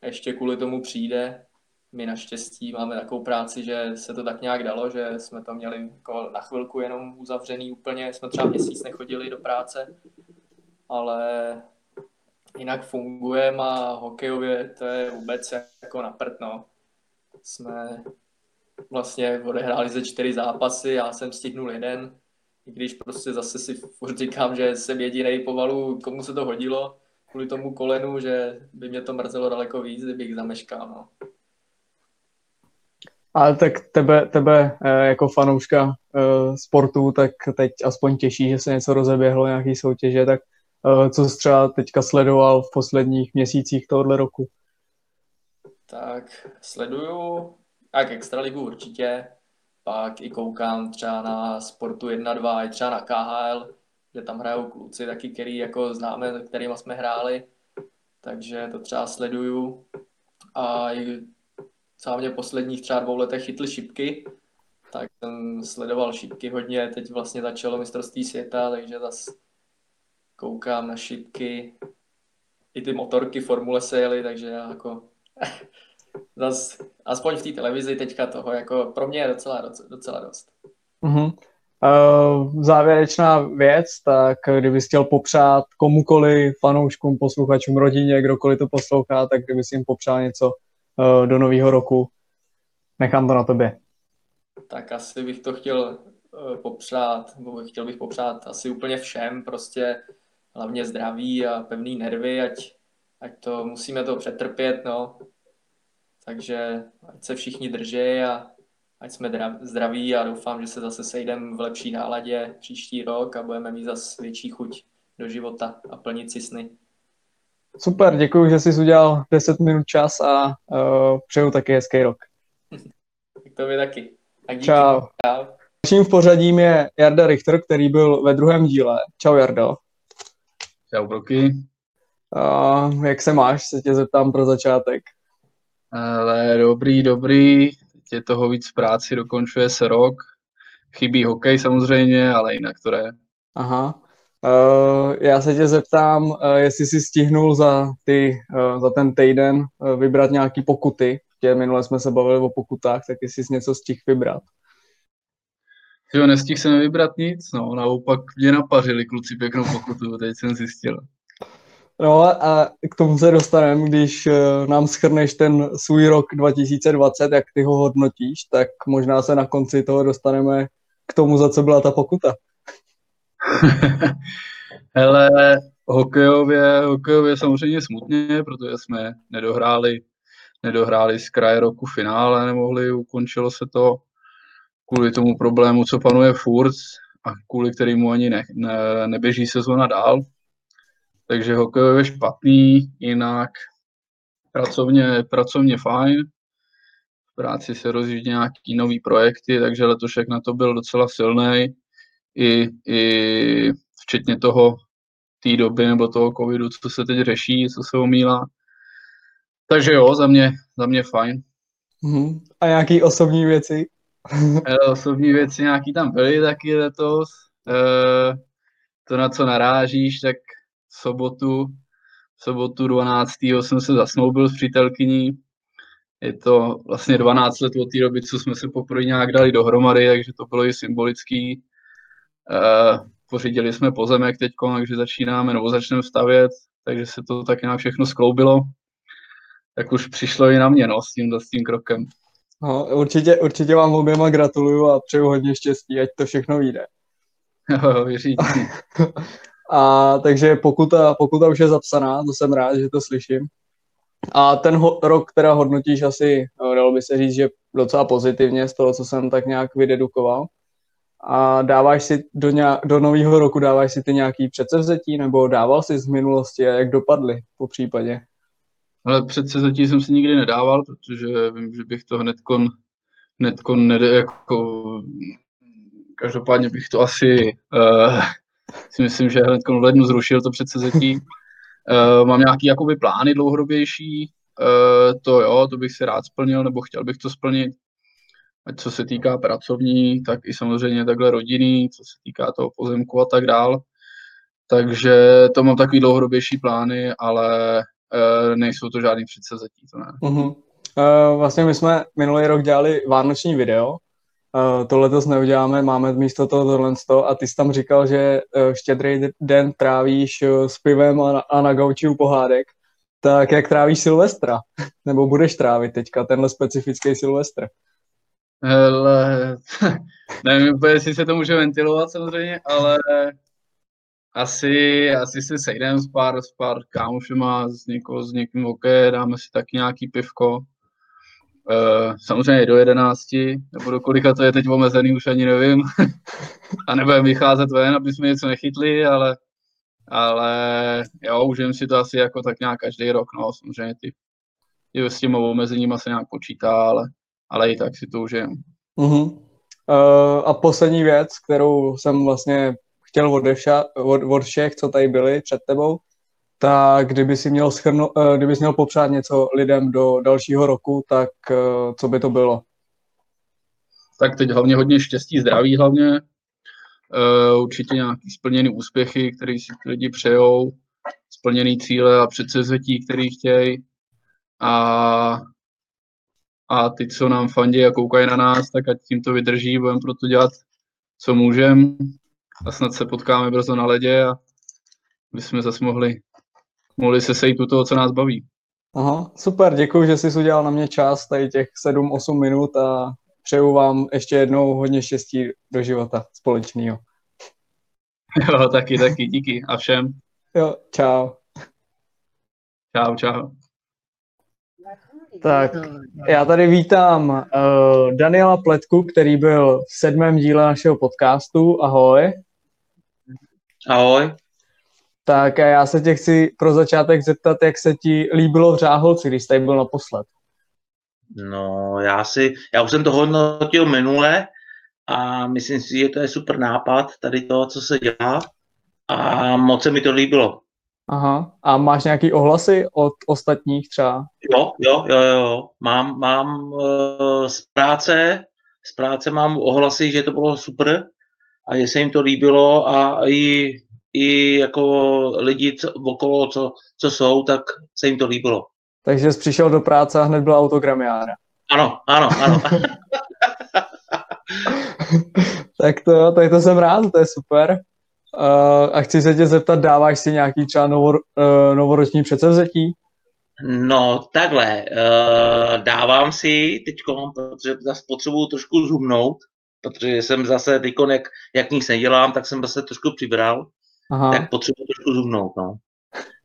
ještě kvůli tomu přijde. My naštěstí máme takovou práci, že se to tak nějak dalo, že jsme to měli jako na chvilku jenom uzavřený úplně, jsme třeba měsíc nechodili do práce, ale jinak fungujeme a hokejově to je vůbec jako na prd, no. jsme vlastně odehráli ze čtyři zápasy, já jsem stihnul jeden, i když prostě zase si furt říkám, že jsem jediný pomalu, komu se to hodilo, kvůli tomu kolenu, že by mě to mrzelo daleko víc, kdybych zameškal. No. Ale tak tebe, tebe eh, jako fanouška eh, sportu, tak teď aspoň těší, že se něco rozeběhlo, nějaký soutěže, tak eh, co jsi třeba teďka sledoval v posledních měsících tohohle roku? Tak sleduju, jak Extraligu určitě, pak i koukám třeba na Sportu 1-2, i třeba na KHL, že tam hrajou kluci taky, který jako známe, kterými jsme hráli, takže to třeba sleduju. A i mě posledních třeba dvou letech chytly šipky, tak jsem sledoval šipky hodně, teď vlastně začalo mistrovství světa, takže zase koukám na šipky, i ty motorky formule se jeli, takže já jako zas, aspoň v té televizi teďka toho, jako pro mě je docela, docela dost. Uh-huh. Uh, závěrečná věc, tak kdyby chtěl popřát komukoli, fanouškům, posluchačům, rodině, kdokoliv to poslouchá, tak kdyby si jim popřál něco uh, do nového roku, nechám to na tobě. Tak asi bych to chtěl uh, popřát, nebo chtěl bych popřát asi úplně všem, prostě hlavně zdraví a pevný nervy, ať, ať to musíme to přetrpět, no. Takže ať se všichni drží a ať jsme zdraví a doufám, že se zase sejdeme v lepší náladě příští rok a budeme mít zase větší chuť do života a plnit si sny. Super, děkuji, že jsi udělal 10 minut čas a uh, přeju taky hezký rok. tak to by taky. A díky. Čau. Čau. Dalším v pořadím je Jarda Richter, který byl ve druhém díle. Čau Jardo. Čau Broky. Uh, jak se máš, se tě zeptám pro začátek. Ale dobrý, dobrý je toho víc práci, dokončuje se rok. Chybí hokej samozřejmě, ale jinak to je. Aha. Uh, já se tě zeptám, uh, jestli jsi stihnul za, ty, uh, za ten týden uh, vybrat nějaký pokuty. Tě minule jsme se bavili o pokutách, tak jestli jsi něco stihl vybrat. Jo, nestihl jsem vybrat nic, no, naopak mě napařili kluci pěknou pokutu, teď jsem zjistil. No a k tomu se dostaneme, když eh, nám schrneš ten svůj rok 2020, jak ty ho hodnotíš, tak možná se na konci toho dostaneme k tomu, za co byla ta pokuta. Hele, hokejově, hokejově samozřejmě smutně, protože jsme nedohráli, nedohráli z kraje roku finále, nemohli, ukončilo se to kvůli tomu problému, co panuje furt a kvůli kterému ani ne, ne, neběží sezona dál takže hokej je špatný, jinak pracovně, pracovně fajn. V práci se rozjíždí nějaký nový projekty, takže letošek na to byl docela silný. I, i včetně toho té doby nebo toho covidu, co se teď řeší, co se omílá. Takže jo, za mě, za mě fajn. Uh-huh. A nějaký osobní věci? osobní věci nějaký tam byly taky letos. E, to, na co narážíš, tak sobotu, v sobotu 12. jsem se zasnoubil s přítelkyní. Je to vlastně 12 let od té doby, co jsme se poprvé nějak dali dohromady, takže to bylo i symbolický. E, pořídili jsme pozemek teď, takže začínáme nebo začneme stavět, takže se to tak nějak všechno skloubilo. Tak už přišlo i na mě no, s tím, s tím krokem. No, určitě, určitě vám oběma gratuluju a přeju hodně štěstí, ať to všechno vyjde. Jo, věříte. A takže pokuta, pokuta už je zapsaná, to jsem rád, že to slyším. A ten ho, rok teda hodnotíš asi, no, dalo by se říct, že docela pozitivně z toho, co jsem tak nějak vydedukoval. A dáváš si do, nějak, do nového roku, dáváš si ty nějaký předsevzetí, nebo dával si z minulosti a jak dopadly po případě? Ale předsevzetí jsem si nikdy nedával, protože vím, že bych to hnedkon, hnedkon nede, jako, každopádně bych to asi uh, si myslím, že hned v lednu zrušil to předsezetí. Uh, mám nějaký jakoby plány dlouhodobější, uh, to jo, to bych si rád splnil, nebo chtěl bych to splnit. Ať co se týká pracovní, tak i samozřejmě takhle rodinný, co se týká toho pozemku a tak dál. Takže to mám takový dlouhodobější plány, ale uh, nejsou to žádný předsezetí, to ne. Uh-huh. Uh, vlastně my jsme minulý rok dělali vánoční video, to letos neuděláme, máme místo toho tohle a ty jsi tam říkal, že uh, štědrý den trávíš uh, s pivem a, a na gauči u pohádek, Tak jak trávíš Silvestra? Nebo budeš trávit teďka tenhle specifický Silvestr? Hele, nevím jestli se to může ventilovat samozřejmě, ale asi, asi se sejdeme s pár, s pár kámošema, s, něko, s někým hokej, dáme si taky nějaký pivko. Uh, samozřejmě do jedenácti, nebo do kolika to je teď omezený, už ani nevím. a nebudeme vycházet ven, aby jsme něco nechytli, ale, ale jo, užijeme si to asi jako tak nějak každý rok, no, samozřejmě ty, ty s těma omezeníma se nějak počítá, ale, ale i tak si to užijeme. Uh-huh. Uh, a poslední věc, kterou jsem vlastně chtěl od, od, od všech, co tady byli před tebou, tak kdyby si měl, schrnu, uh, kdyby si měl popřát něco lidem do dalšího roku, tak uh, co by to bylo? Tak teď hlavně hodně štěstí, zdraví hlavně, uh, určitě nějaký splněný úspěchy, které si lidi přejou, splněný cíle a předsevzetí, které chtějí. A a ty, co nám fandí a koukají na nás, tak ať tím to vydrží, budeme proto dělat, co můžeme a snad se potkáme brzo na ledě a by jsme zase mohli, mohli se sejít u toho, co nás baví. Aha, super, děkuji, že jsi udělal na mě čas, tady těch 7-8 minut a přeju vám ještě jednou hodně štěstí do života společného. Jo, taky, taky, díky a všem. Jo, čau. Čau, čau. Tak, já tady vítám uh, Daniela Pletku, který byl v sedmém díle našeho podcastu. Ahoj. Ahoj. Tak a já se tě chci pro začátek zeptat, jak se ti líbilo v Řáholci, když jsi byl naposled. No, já si, já už jsem to hodnotil minule a myslím si, že to je super nápad, tady to, co se dělá a moc se mi to líbilo. Aha. A máš nějaký ohlasy od ostatních třeba? Jo, jo, jo, jo. Mám, mám uh, z práce, z práce mám ohlasy, že to bylo super a že se jim to líbilo a i, i jako lidi co, okolo, co, co jsou, tak se jim to líbilo. Takže jsi přišel do práce a hned byla autogramiára. Ano, ano, ano. tak to, tak to jsem rád, to je super. Uh, a chci se tě zeptat, dáváš si nějaký třeba novo, uh, novoroční předsevzetí? No, takhle, uh, dávám si teď, protože zase potřebuju trošku zhubnout, protože jsem zase teď, jak, jak nic nedělám, tak jsem zase trošku přibral, Aha. tak potřebuju trošku zhubnout, no.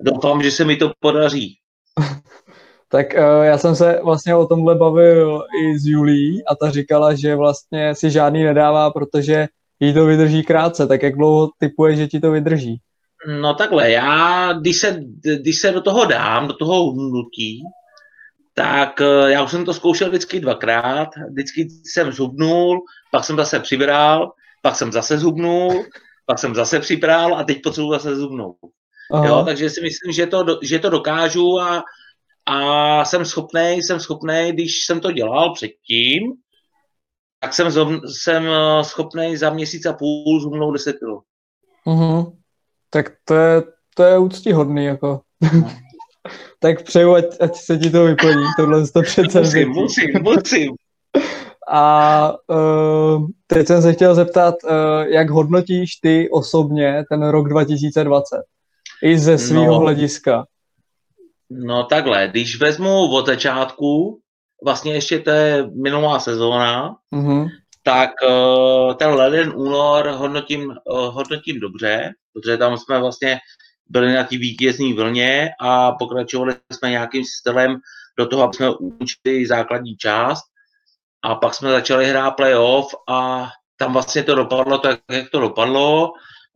Doufám, že se mi to podaří. tak uh, já jsem se vlastně o tomhle bavil i s Julí a ta říkala, že vlastně si žádný nedává, protože jí to vydrží krátce, tak jak dlouho typuje, že ti to vydrží? No takhle, já, když se, když se do toho dám, do toho hnutí, tak eh, já už jsem to zkoušel vždycky dvakrát, vždycky jsem zhubnul, pak jsem zase přibral, pak jsem zase zhubnul, pak jsem zase přibral a teď potřebuji zase zhubnout. Jo, takže si myslím, že to, že to dokážu a, a jsem schopný, jsem schopný, když jsem to dělal předtím, tak jsem, jsem eh, schopný za měsíc a půl zhubnout 10 kg. Uh-huh. Tak to je, to je úctihodný, jako. Tak přeju, ať, ať se ti to vyplní, tohle to přece Musím, musím, musím. A uh, teď jsem se chtěl zeptat, uh, jak hodnotíš ty osobně ten rok 2020? I ze svého no, hlediska. No takhle, když vezmu od začátku, vlastně ještě to je minulá sezóna, mm-hmm. tak uh, ten leden, únor hodnotím, uh, hodnotím dobře, protože tam jsme vlastně byli na té vítězní vlně a pokračovali jsme nějakým stylem do toho, aby jsme učili základní část a pak jsme začali hrát playoff a tam vlastně to dopadlo tak, jak to dopadlo.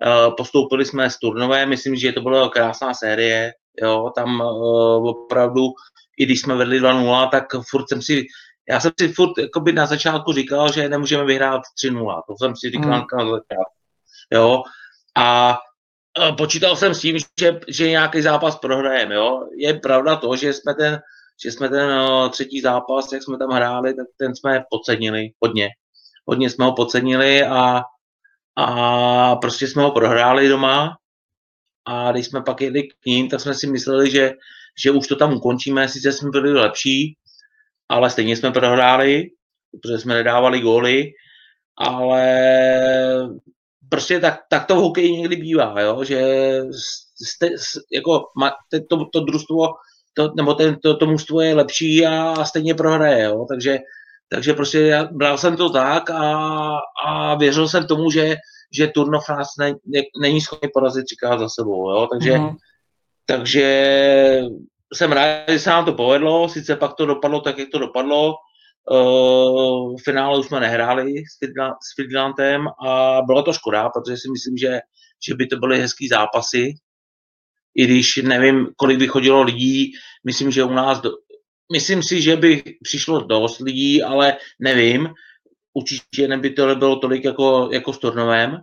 Uh, postoupili jsme z turnové, myslím, že to byla krásná série, jo, tam uh, opravdu i když jsme vedli 2-0, tak furt jsem si, já jsem si furt jakoby na začátku říkal, že nemůžeme vyhrát 3-0. To jsem si říkal mm. na začátku. Jo? A počítal jsem s tím, že, že nějaký zápas prohrajeme. Jo? Je pravda to, že jsme ten, že jsme ten no, třetí zápas, jak jsme tam hráli, tak ten jsme podcenili hodně. Hodně jsme ho podcenili a, a prostě jsme ho prohráli doma. A když jsme pak jeli k ním, tak jsme si mysleli, že že už to tam ukončíme, sice jsme byli lepší, ale stejně jsme prohráli, protože jsme nedávali góly, ale prostě tak, tak to v hokeji někdy bývá, jo? že jste, jako, to, to družstvo to, nebo ten, to, to mužstvo je lepší a, a stejně prohraje, jo? Takže, takže prostě já, bral jsem to tak a, a věřil jsem tomu, že, že Turnov nás ne, ne, není schopný porazit třikrát za sebou, jo? Takže, mm-hmm. takže jsem rád, že se nám to povedlo, sice pak to dopadlo tak, jak to dopadlo, Uh, v finále už jsme nehráli s Fidlantem a bylo to škoda, protože si myslím, že, že by to byly hezký zápasy, i když nevím, kolik by chodilo lidí, myslím, že u nás, do, myslím si, že by přišlo dost lidí, ale nevím, určitě neby to nebylo tolik jako, jako s Turnovem,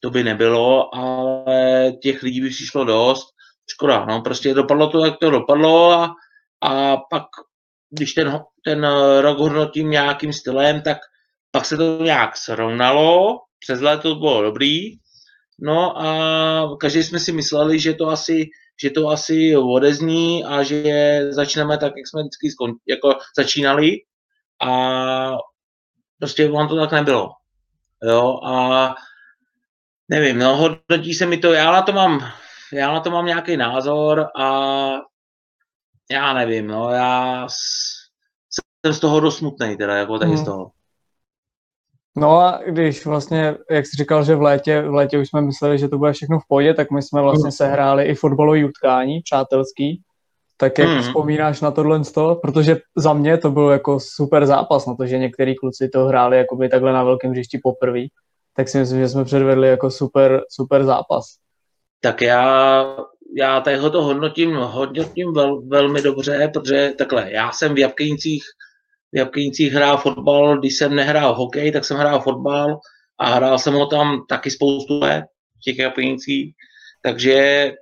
to by nebylo, ale těch lidí by přišlo dost, škoda, no, prostě dopadlo to, jak to dopadlo a, a pak, když ten, ten rok hodnotím nějakým stylem, tak pak se to nějak srovnalo, přes léto to bylo dobrý, no a každý jsme si mysleli, že to asi, že to asi odezní a že začneme tak, jak jsme vždycky skon, jako začínali a prostě vám to tak nebylo. Jo, a nevím, no, hodnotí se mi to, já na to mám já na to mám nějaký názor a já nevím, no, já jsem z toho dost smutný, teda, jako tady hmm. z toho. No a když vlastně, jak jsi říkal, že v létě, v létě už jsme mysleli, že to bude všechno v pohodě, tak my jsme vlastně hmm. sehráli i fotbalový utkání, přátelský. Tak jak hmm. vzpomínáš na tohle z toho? Protože za mě to byl jako super zápas na to, že některý kluci to hráli jako by takhle na velkém hřišti poprvé. Tak si myslím, že jsme předvedli jako super, super zápas tak já, já tady to hodnotím, hodnotím vel, velmi dobře, protože takhle, já jsem v Jabkynicích, v Jabkynicích hrál fotbal, když jsem nehrál hokej, tak jsem hrál fotbal a hrál jsem ho tam taky spoustu let v těch Jabkynicích, takže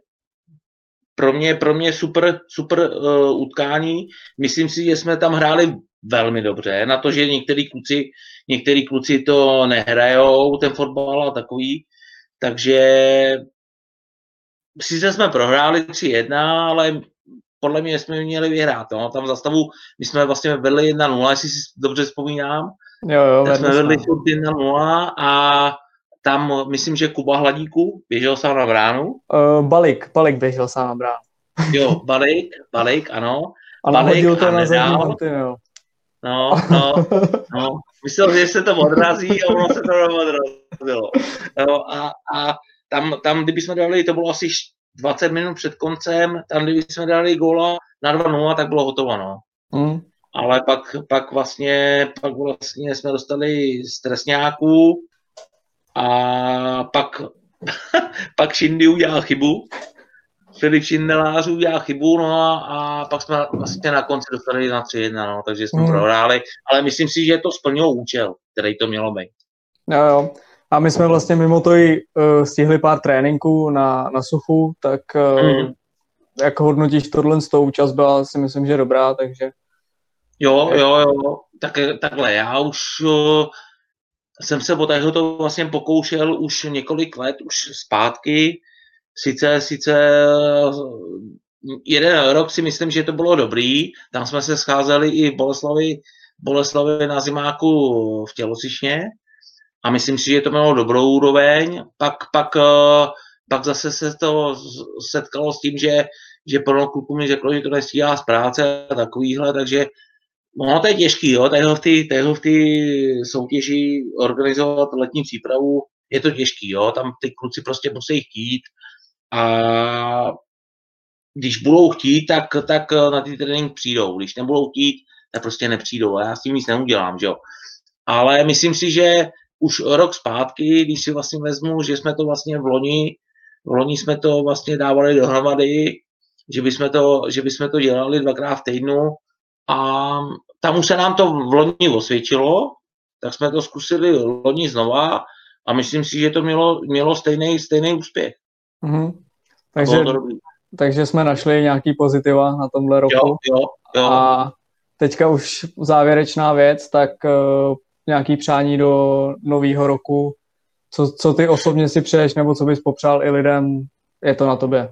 pro mě, pro mě super, super uh, utkání. Myslím si, že jsme tam hráli velmi dobře. Na to, že některý kluci, některý kluci to nehrajou, ten fotbal a takový. Takže sice jsme prohráli 3-1, ale podle mě jsme měli vyhrát. No. Tam za stavu, my jsme vlastně vedli 1-0, jestli si dobře vzpomínám. Jo, jo, tak jsme vedli 1-0 a tam myslím, že Kuba Hladíku běžel sám na bránu. Uh, Balik, Balik běžel sám na bránu. jo, Balik, Balik, ano. A nahodil to na zadní jo. No, no, no. Myslel, že se to odrazí a ono se to odrazilo. No, a, a tam, tam kdyby jsme dali, to bylo asi 20 minut před koncem, tam kdyby jsme dali góla na 2-0, tak bylo hotovo, no. Mm. Ale pak, pak, vlastně, pak vlastně jsme dostali stresňáků a pak, pak Shindy udělal chybu. Filip Šindelář udělal chybu, no a, a pak jsme vlastně na konci dostali na 3-1, no, takže jsme mm. prohráli, ale myslím si, že to splnilo účel, který to mělo být. Jo, jo. A my jsme vlastně mimo to i uh, stihli pár tréninků na, na suchu, tak uh, mm. jak hodnotíš tohle z toho účast byla si myslím, že dobrá, takže... Jo, jo, jo, tak, takhle, já už uh, jsem se o to vlastně pokoušel už několik let, už zpátky, sice, sice jeden rok si myslím, že to bylo dobrý, tam jsme se scházeli i v Boleslavi, Boleslavi na zimáku v Tělocišně, a myslím si, že to mělo dobrou úroveň. Pak, pak, eh, pak zase se to setkalo s tím, že, že plno kluků mi řeklo, že to nestíhá z práce a takovýhle, takže ono to je těžký, jo, tady v té v soutěži organizovat letní přípravu, je to těžký, jo, tam ty kluci prostě musí chtít. A když budou chtít, tak, tak na ty trénink přijdou, když nebudou chtít, tak prostě nepřijdou. A já s tím nic neudělám, že jo. Ale myslím si, že už rok zpátky, když si vlastně vezmu, že jsme to vlastně v loni, v loni jsme to vlastně dávali dohromady, že bychom to, že bychom to dělali dvakrát v týdnu a tam už se nám to v loni osvědčilo, tak jsme to zkusili loni znova a myslím si, že to mělo, mělo stejný, stejný úspěch. Mm-hmm. Takže, takže jsme našli nějaký pozitiva na tomhle roku. Jo, jo, jo. A teďka už závěrečná věc, tak uh, nějaký přání do nového roku? Co, co ty osobně si přeješ, nebo co bys popřál i lidem? Je to na tobě.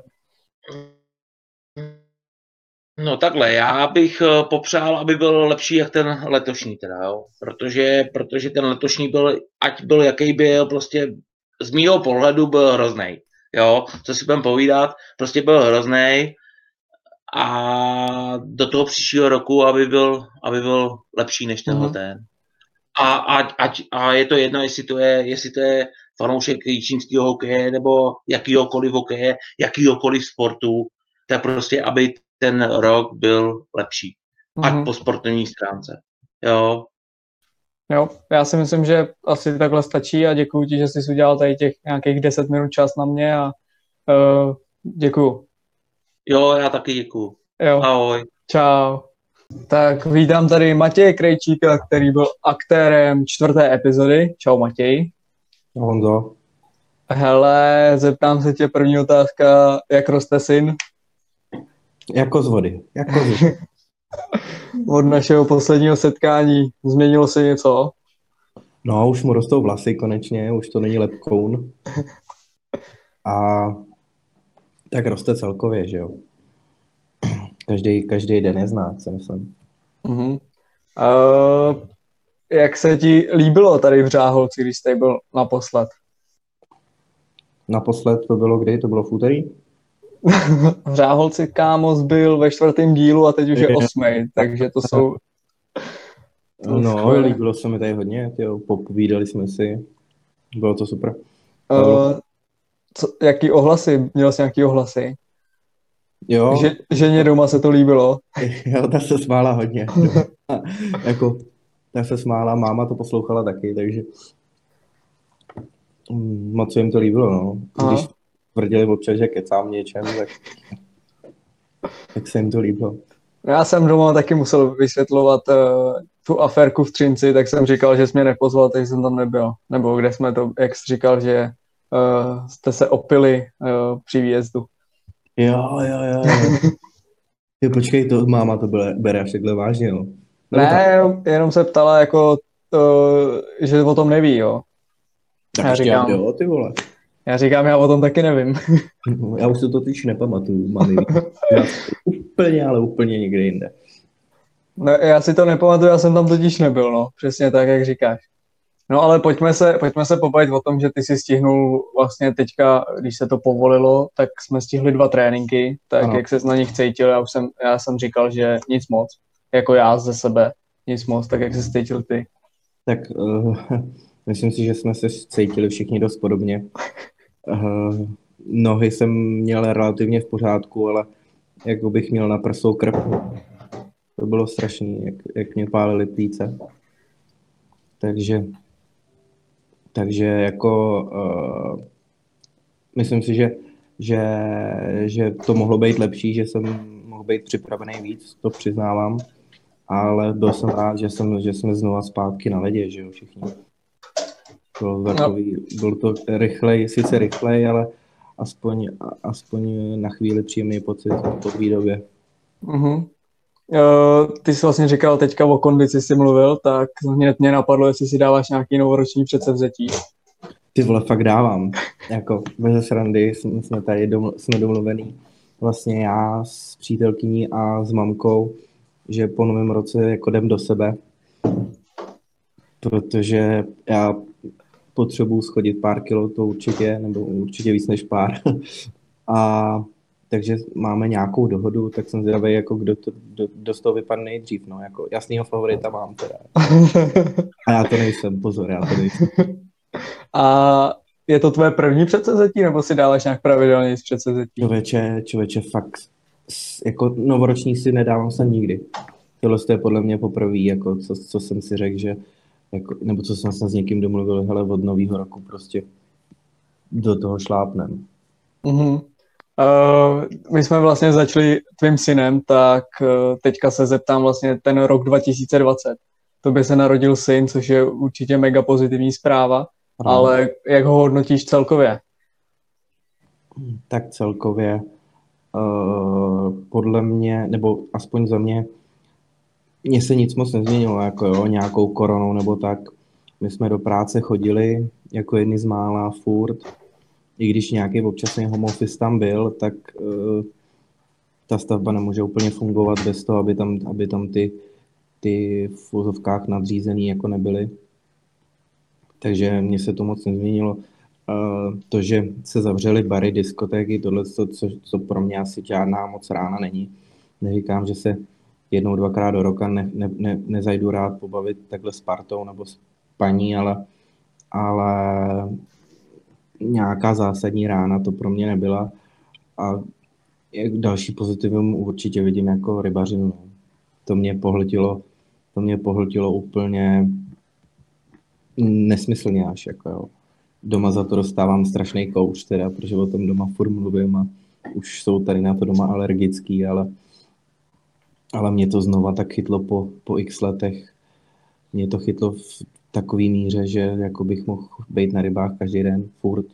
No takhle, já bych eh, popřál, aby byl lepší jak ten letošní teda, jo? Protože, protože ten letošní byl, ať byl jaký byl, prostě z mýho pohledu byl hrozný. Jo, co si budeme povídat, prostě byl hrozný a do toho příštího roku, aby byl, aby byl lepší než tenhle mm-hmm. ten. A, a, a, a, je to jedno, jestli to je, jestli to je fanoušek čínského hokeje nebo jakýhokoliv hokeje, jakýhokoliv sportu, tak prostě, aby ten rok byl lepší. Mm-hmm. Ať po sportovní stránce. Jo. Jo, já si myslím, že asi takhle stačí a děkuji ti, že jsi udělal tady těch nějakých 10 minut čas na mě a uh, děkuju. Jo, já taky děkuju. Jo. Ahoj. Čau. Tak vítám tady Matěje Krejčíka, který byl aktérem čtvrté epizody. Čau Matěj. Honzo. Hele, zeptám se tě první otázka, jak roste syn? Jako z vody, jako z vody. Od našeho posledního setkání změnilo se něco? No, už mu rostou vlasy konečně, už to není lepkoun. A tak roste celkově, že jo. Každý, každý den je znát, si myslím. Uh-huh. Uh, jak se ti líbilo tady v Řáholci, když jste byl naposled? Naposled to bylo kdy? To bylo v úterý? v Řáholci Kámos byl ve čtvrtém dílu a teď už je osmý, takže to jsou... To no, skvělé. líbilo se mi tady hodně, tyjo, popovídali jsme si, bylo to super. Uh, co, jaký ohlasy? Měl jsi nějaký ohlasy? Jo. Že, ženě doma se to líbilo? Jo, ta se smála hodně. jako, ta se smála, máma to poslouchala taky, takže moc se jim to líbilo, no. Aha. Když tvrdili občas, že kecám něčem, tak, tak se jim to líbilo. Já jsem doma taky musel vysvětlovat uh, tu aférku v Třinci, tak jsem říkal, že jsi mě nepozval, takže jsem tam nebyl. Nebo kde jsme to, jak jsi říkal, že uh, jste se opili uh, při výjezdu. Jo, jo, jo. jo. Ty počkej, to máma to bere, bere až takhle vážně, jo? Nebo ne, jenom, jenom se ptala, jako, uh, že o tom neví, jo. Tak já říkám, jo, ty vole. Já říkám, já o tom taky nevím. já už to totiž nepamatuju, mami. úplně, ale úplně někde jinde. No, já si to nepamatuju, já jsem tam totiž nebyl, no. Přesně tak, jak říkáš. No ale pojďme se, pojďme se pobavit o tom, že ty si stihnul vlastně teďka, když se to povolilo, tak jsme stihli dva tréninky, tak ano. jak se na nich cítil, já už jsem, já jsem říkal, že nic moc, jako já ze sebe, nic moc, tak jak se cítil ty? Tak uh, myslím si, že jsme se cítili všichni dost podobně. Uh, nohy jsem měl relativně v pořádku, ale jako bych měl na prsou krv. To bylo strašný, jak, jak mě pálily plíce. Takže takže jako uh, myslím si, že, že, že to mohlo být lepší, že jsem mohl být připravený víc, to přiznávám, ale byl jsem rád, že, jsem, že jsme znova zpátky na ledě, že jo, všichni. Byl, takový, no. byl to rychlej, sice rychlej, ale aspoň, aspoň na chvíli příjemný pocit po výdobě. Uh-huh. Uh, ty jsi vlastně říkal teďka o kondici jsi mluvil, tak hned mě napadlo, jestli si dáváš nějaký novoroční předsevzetí. Ty vole, fakt dávám. Jako bez srandy jsme tady doml- jsme domluvený. Vlastně já s přítelkyní a s mamkou, že po novém roce jako jdem do sebe, protože já potřebuji schodit pár kilo, to určitě, nebo určitě víc než pár. a takže máme nějakou dohodu, tak jsem zvědavý, jako kdo, to, kdo, kdo z toho vypadne nejdřív, no, jako jasného favorita mám teda. A já to nejsem, pozor, já to nejsem. A je to tvoje první předsezetí, nebo si dáváš nějak pravidelně z předsezetí? Člověče, člověče, fakt, jako novoroční si nedávám se nikdy. Tohle je podle mě poprvé, jako co, co jsem si řekl, že jako, nebo co jsem se s někým domluvil, hele, od nového roku prostě do toho šlápnem. Mm-hmm. Uh, my jsme vlastně začali tvým synem, tak uh, teďka se zeptám vlastně ten rok 2020. To by se narodil syn, což je určitě mega pozitivní zpráva, ano. ale jak ho hodnotíš celkově? Tak celkově uh, podle mě, nebo aspoň za mě, mně se nic moc nezměnilo, jako jo, nějakou koronou nebo tak. My jsme do práce chodili jako jedni z mála furt, i když nějaký občasný home office tam byl, tak uh, ta stavba nemůže úplně fungovat bez toho, aby tam, aby tam ty, ty v vozovkách nadřízený jako nebyly. Takže mně se to moc nezměnilo. Uh, to, že se zavřely bary, diskotéky, tohle, co, co, co pro mě asi žádná moc rána není. neříkám, že se jednou, dvakrát do roka ne, ne, ne, nezajdu rád pobavit takhle s partou nebo s paní, ale, ale nějaká zásadní rána to pro mě nebyla. A další pozitivum určitě vidím jako rybařinu. To mě pohltilo, to mě pohltilo úplně nesmyslně až. Jako jo. Doma za to dostávám strašný kouř, teda, protože o tom doma furt mluvím a už jsou tady na to doma alergický, ale, ale mě to znova tak chytlo po, po x letech. Mě to chytlo v takový míře, že jako bych mohl být na rybách každý den, furt.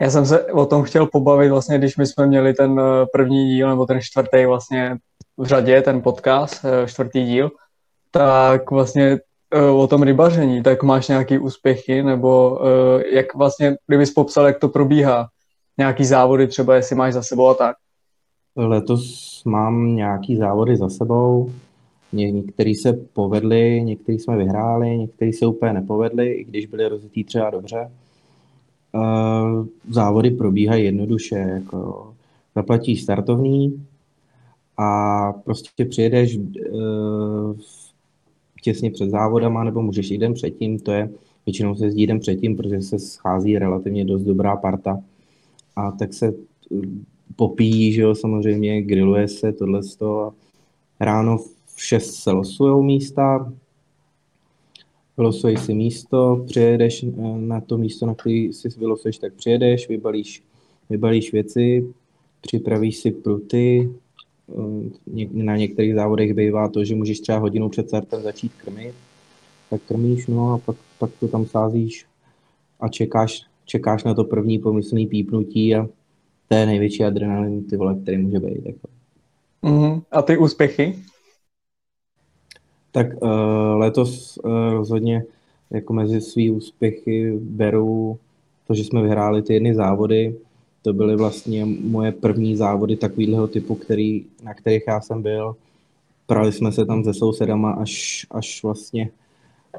Já jsem se o tom chtěl pobavit vlastně, když my jsme měli ten eh, první díl, nebo ten čtvrtý vlastně v řadě, ten podcast, eh, čtvrtý díl, tak vlastně eh, o tom rybaření, tak máš nějaký úspěchy, nebo jak vlastně, kdybys popsal, jak to probíhá, nějaký závody třeba, jestli máš za sebou a tak? Letos mám nějaký závody za sebou, Ně, některý se povedli, některý jsme vyhráli, některý se úplně nepovedli, i když byli rozjetý třeba dobře. Uh, závody probíhají jednoduše, jako zaplatíš startovní a prostě přijedeš uh, těsně před závodama, nebo můžeš jít den předtím, to je, většinou se jezdí den předtím, protože se schází relativně dost dobrá parta a tak se eh, popíjí, že jo, samozřejmě, grilluje se tohle a ráno v 6 se losujou místa, vylosuješ si místo, přijedeš eh, na to místo, na který si vylosuješ, tak přijedeš, vybalíš, vybalíš věci, připravíš si pruty, eh, na některých závodech bývá to, že můžeš třeba hodinu před startem začít krmit, tak krmíš, no a pak, pak to tam sázíš a čekáš, čekáš na to první pomyslný pípnutí a to je největší adrenalin, ty vole, který může být. Jako. Mm-hmm. A ty úspěchy? Tak uh, letos uh, rozhodně jako mezi svý úspěchy beru to, že jsme vyhráli ty jedny závody. To byly vlastně moje první závody takového typu, který, na kterých já jsem byl. Prali jsme se tam se sousedama až, až vlastně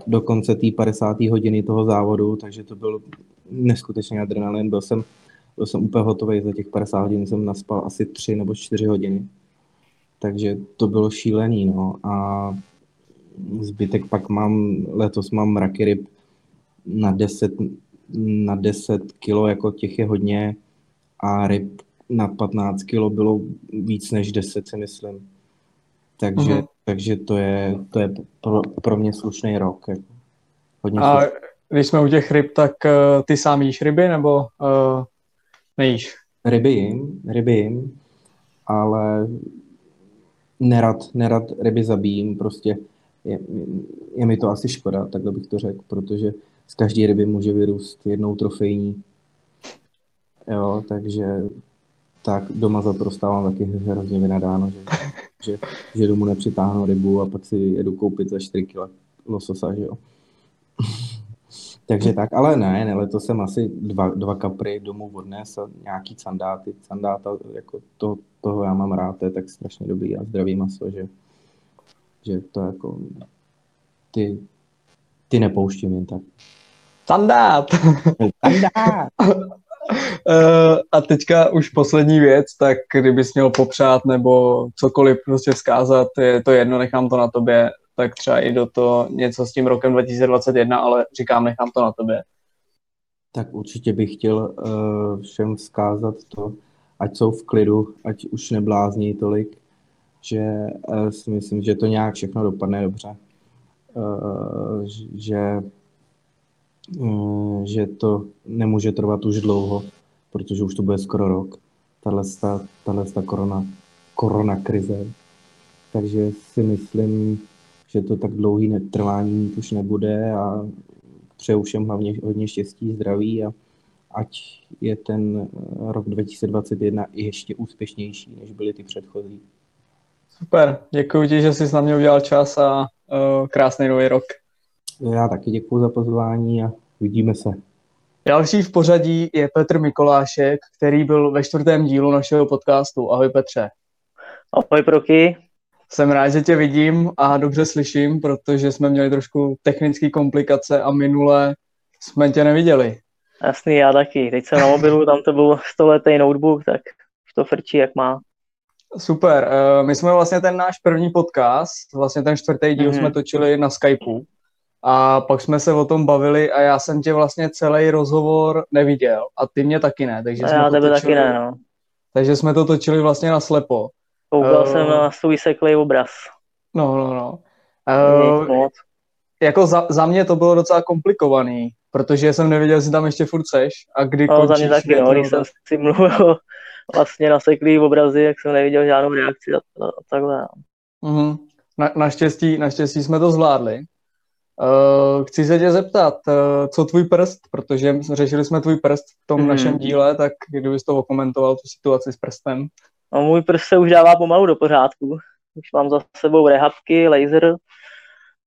do konce té 50. hodiny toho závodu, takže to byl neskutečný adrenalin. Byl jsem, byl jsem úplně hotový, za těch 50 hodin jsem naspal asi 3 nebo 4 hodiny. Takže to bylo šílený, no. A Zbytek pak mám, letos mám mraky ryb na 10, na 10 kilo, jako těch je hodně a ryb na 15 kilo bylo víc než 10, si myslím. Takže, uh-huh. takže to je, to je pro, pro mě slušný rok. Jako. Hodně a slušný. když jsme u těch ryb, tak uh, ty sám jíš ryby, nebo uh, nejíš? Ryby jim, ryby jim, ale nerad, nerad ryby zabijím, prostě je, je mi to asi škoda, takhle bych to řekl, protože z každé ryby může vyrůst jednou trofejní. Jo, takže tak doma za to dostávám taky hrozně vynadáno, že, že, že domů nepřitáhnu rybu a pak si jedu koupit za 4 kg lososa, že jo. Takže tak, ale ne, ne, letos jsem asi dva, dva kapry domů odnes a nějaký sandáty. Sandáta, jako to, toho já mám rád, to je tak strašně dobrý a zdravý maso, že že to jako ty, ty nepouštím jen tak. Standard! Standard! Uh, a teďka už poslední věc, tak kdybys měl popřát nebo cokoliv prostě vzkázat, je to jedno, nechám to na tobě, tak třeba i do to něco s tím rokem 2021, ale říkám, nechám to na tobě. Tak určitě bych chtěl uh, všem vzkázat to, ať jsou v klidu, ať už neblázní tolik, že uh, si myslím, že to nějak všechno dopadne dobře. Uh, že, uh, že to nemůže trvat už dlouho, protože už to bude skoro rok, tahle, korona, korona krize. Takže si myslím, že to tak dlouhý netrvání už nebude a přeju všem hlavně hodně štěstí, zdraví a ať je ten rok 2021 ještě úspěšnější, než byly ty předchozí. Super, děkuji ti, že jsi s námi udělal čas a uh, krásný nový rok. Já taky děkuji za pozvání a vidíme se. Další v pořadí je Petr Mikolášek, který byl ve čtvrtém dílu našeho podcastu. Ahoj Petře. Ahoj Proky. Jsem rád, že tě vidím a dobře slyším, protože jsme měli trošku technické komplikace a minule jsme tě neviděli. Jasný, já taky. Teď jsem na mobilu, tam to byl stoletý notebook, tak to frčí jak má. Super. My jsme vlastně ten náš první podcast, vlastně ten čtvrtý díl mm-hmm. jsme točili na Skypeu a pak jsme se o tom bavili a já jsem tě vlastně celý rozhovor neviděl a ty mě taky ne. Takže a jsme já to tebe točili, taky ne, no. Takže jsme to točili vlastně na slepo. Koukal uh, jsem na svůj seklej obraz. No, no, no. Uh, moc. Jako za, za mě to bylo docela komplikovaný, protože jsem nevěděl, jestli tam ještě furt seš a kdy no, končíš. za mě taky, no, když jsem si mluvil vlastně na seklý obrazy, jak jsem neviděl žádnou reakci a, a, a takhle. Mm-hmm. Na, naštěstí, naštěstí jsme to zvládli. Uh, chci se tě zeptat, uh, co tvůj prst, protože řešili jsme tvůj prst v tom mm. našem díle, tak kdybys to okomentoval, tu situaci s prstem. No, můj prst se už dává pomalu do pořádku. Už mám za sebou rehabky, laser.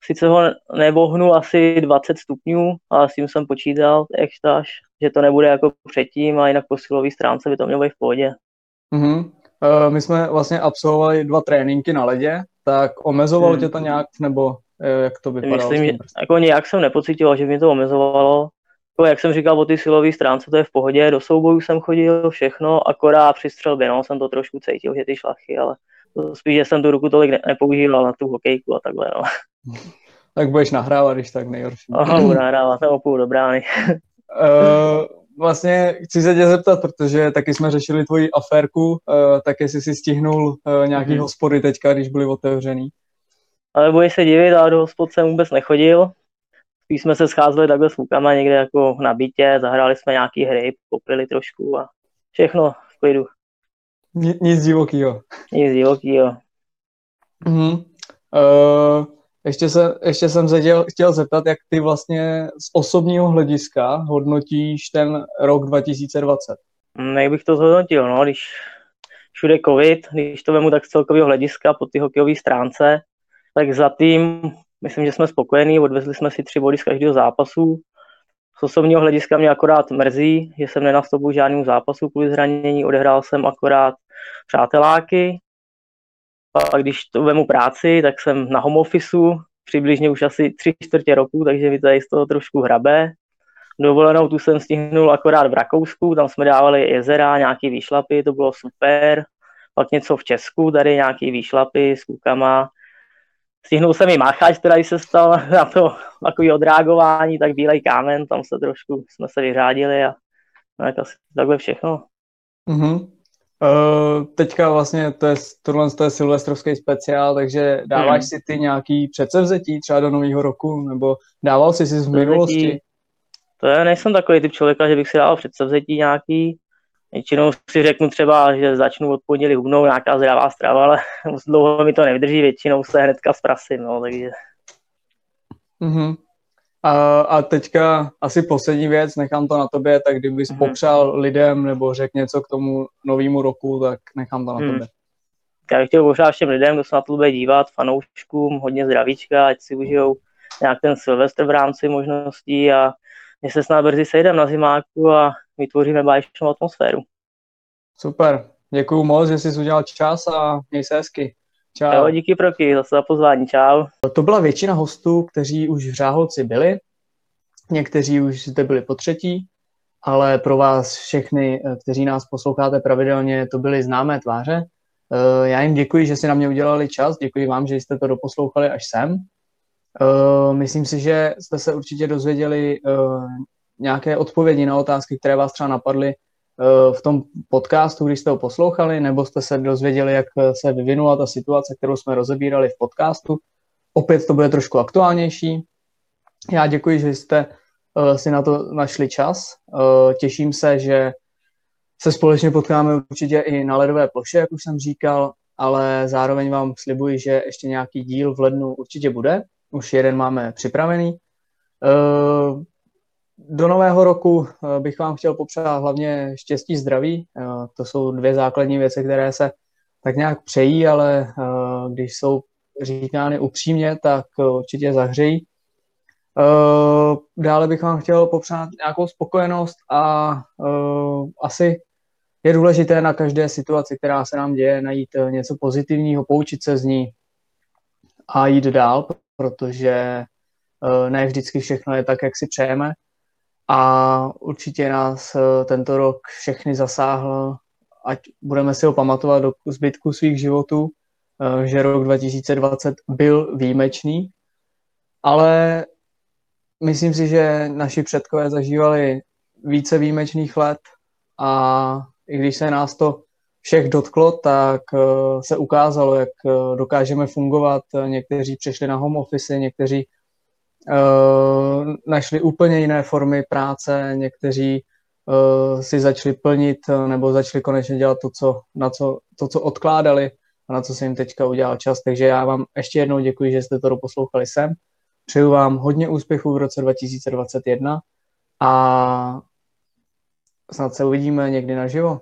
Sice ho nebohnu asi 20 stupňů, ale s tím jsem počítal, jak štáš, že to nebude jako předtím a jinak po silové stránce by to mělo být v pohodě. Mm-hmm. Uh, my jsme vlastně absolvovali dva tréninky na ledě, tak omezovalo hmm. tě to nějak, nebo jak to vypadalo? Myslím, že jako nějak jsem nepocítil, že mě to omezovalo. Jako jak jsem říkal o ty silové stránce, to je v pohodě, do soubojů jsem chodil, všechno, akorát při střelbě, no, jsem to trošku cítil, že ty šlachy, ale spíš, že jsem tu ruku tolik ne- nepoužíval na tu hokejku a takhle, no. Tak budeš nahrávat, když tak nejhorší. Aha, budu nahrávat, nebo půl do brány. uh, vlastně chci se tě zeptat, protože taky jsme řešili tvoji aférku, uh, tak jestli si stihnul uh, nějaký mm-hmm. hospody teďka, když byly otevřený ale bojí se divit, ale do hospod jsem vůbec nechodil. Spíš jsme se scházeli takhle s klukama někde jako na bytě, zahráli jsme nějaký hry, popili trošku a všechno v klidu. Nic divokýho. Nic divokýho. Mhm. Uh, ještě, se, ještě jsem se chtěl, chtěl zeptat, jak ty vlastně z osobního hlediska hodnotíš ten rok 2020? Hmm, jak bych to zhodnotil, no, když všude covid, když to vemu tak z celkového hlediska po ty hokejové stránce, tak za tým myslím, že jsme spokojení, odvezli jsme si tři body z každého zápasu. Z osobního hlediska mě akorát mrzí, že jsem nenastoupil žádnému zápasu kvůli zranění, odehrál jsem akorát přáteláky. A když to vemu práci, tak jsem na home officeu, přibližně už asi tři čtvrtě roku, takže mi tady z toho trošku hrabe. Dovolenou tu jsem stihnul akorát v Rakousku, tam jsme dávali jezera, nějaký výšlapy, to bylo super. Pak něco v Česku, tady nějaký výšlapy s klukama stihnul jsem i máchač, který se stal na to takový odreagování, tak bílej kámen, tam se trošku jsme se vyřádili a tak asi takhle všechno. Uh-huh. Uh, teďka vlastně to je, tohle to je silvestrovský speciál, takže dáváš hmm. si ty nějaký předsevzetí třeba do nového roku, nebo dával jsi si z minulosti? To je, nejsem takový typ člověka, že bych si dával předsevzetí nějaký, Většinou si řeknu třeba, že začnu od pondělí hubnou nějaká zdravá strava, ale dlouho mi to nevydrží, většinou se hnedka zprasím, no, takže... Mm-hmm. A, a teďka asi poslední věc, nechám to na tobě, tak kdybys mm-hmm. popřál lidem nebo řekl něco k tomu novému roku, tak nechám to na mm. tobě. Já bych chtěl popřát všem lidem, kdo se na to bude dívat, fanouškům, hodně zdravíčka, ať si užijou nějak ten Silvestr v rámci možností a my se snad brzy sejdeme na zimáku a vytvoříme báječnou atmosféru. Super, děkuju moc, že jsi udělal čas a měj se hezky. Čau. Jo, díky Proky, zase za pozvání, čau. To byla většina hostů, kteří už v Řáholci byli, někteří už zde byli po třetí, ale pro vás všechny, kteří nás posloucháte pravidelně, to byly známé tváře. Eh, já jim děkuji, že si na mě udělali čas, děkuji vám, že jste to doposlouchali až sem. Eh, myslím si, že jste se určitě dozvěděli eh, nějaké odpovědi na otázky, které vás třeba napadly eh, v tom podcastu, když jste ho poslouchali, nebo jste se dozvěděli, jak se vyvinula ta situace, kterou jsme rozebírali v podcastu. Opět to bude trošku aktuálnější. Já děkuji, že jste si na to našli čas. Těším se, že se společně potkáme určitě i na ledové ploše, jak už jsem říkal, ale zároveň vám slibuji, že ještě nějaký díl v lednu určitě bude už jeden máme připravený. Eh, do nového roku eh, bych vám chtěl popřát hlavně štěstí, zdraví. Eh, to jsou dvě základní věci, které se tak nějak přejí, ale když jsou říkány upřímně, tak určitě zahřejí. Dále bych vám chtěl popřát nějakou spokojenost a asi je důležité na každé situaci, která se nám děje, najít něco pozitivního, poučit se z ní a jít dál, protože eh, ne vždycky všechno je tak, jak si přejeme. A určitě nás eh, tento rok všechny zasáhl ať budeme si ho pamatovat do zbytku svých životů, že rok 2020 byl výjimečný, ale myslím si, že naši předkové zažívali více výjimečných let a i když se nás to všech dotklo, tak eh, se ukázalo, jak eh, dokážeme fungovat. Někteří přešli na home office, někteří našli úplně jiné formy práce, někteří uh, si začali plnit nebo začali konečně dělat to, co, na co, to, co odkládali a na co se jim teďka udělal čas. Takže já vám ještě jednou děkuji, že jste to doposlouchali sem. Přeju vám hodně úspěchů v roce 2021 a snad se uvidíme někdy naživo.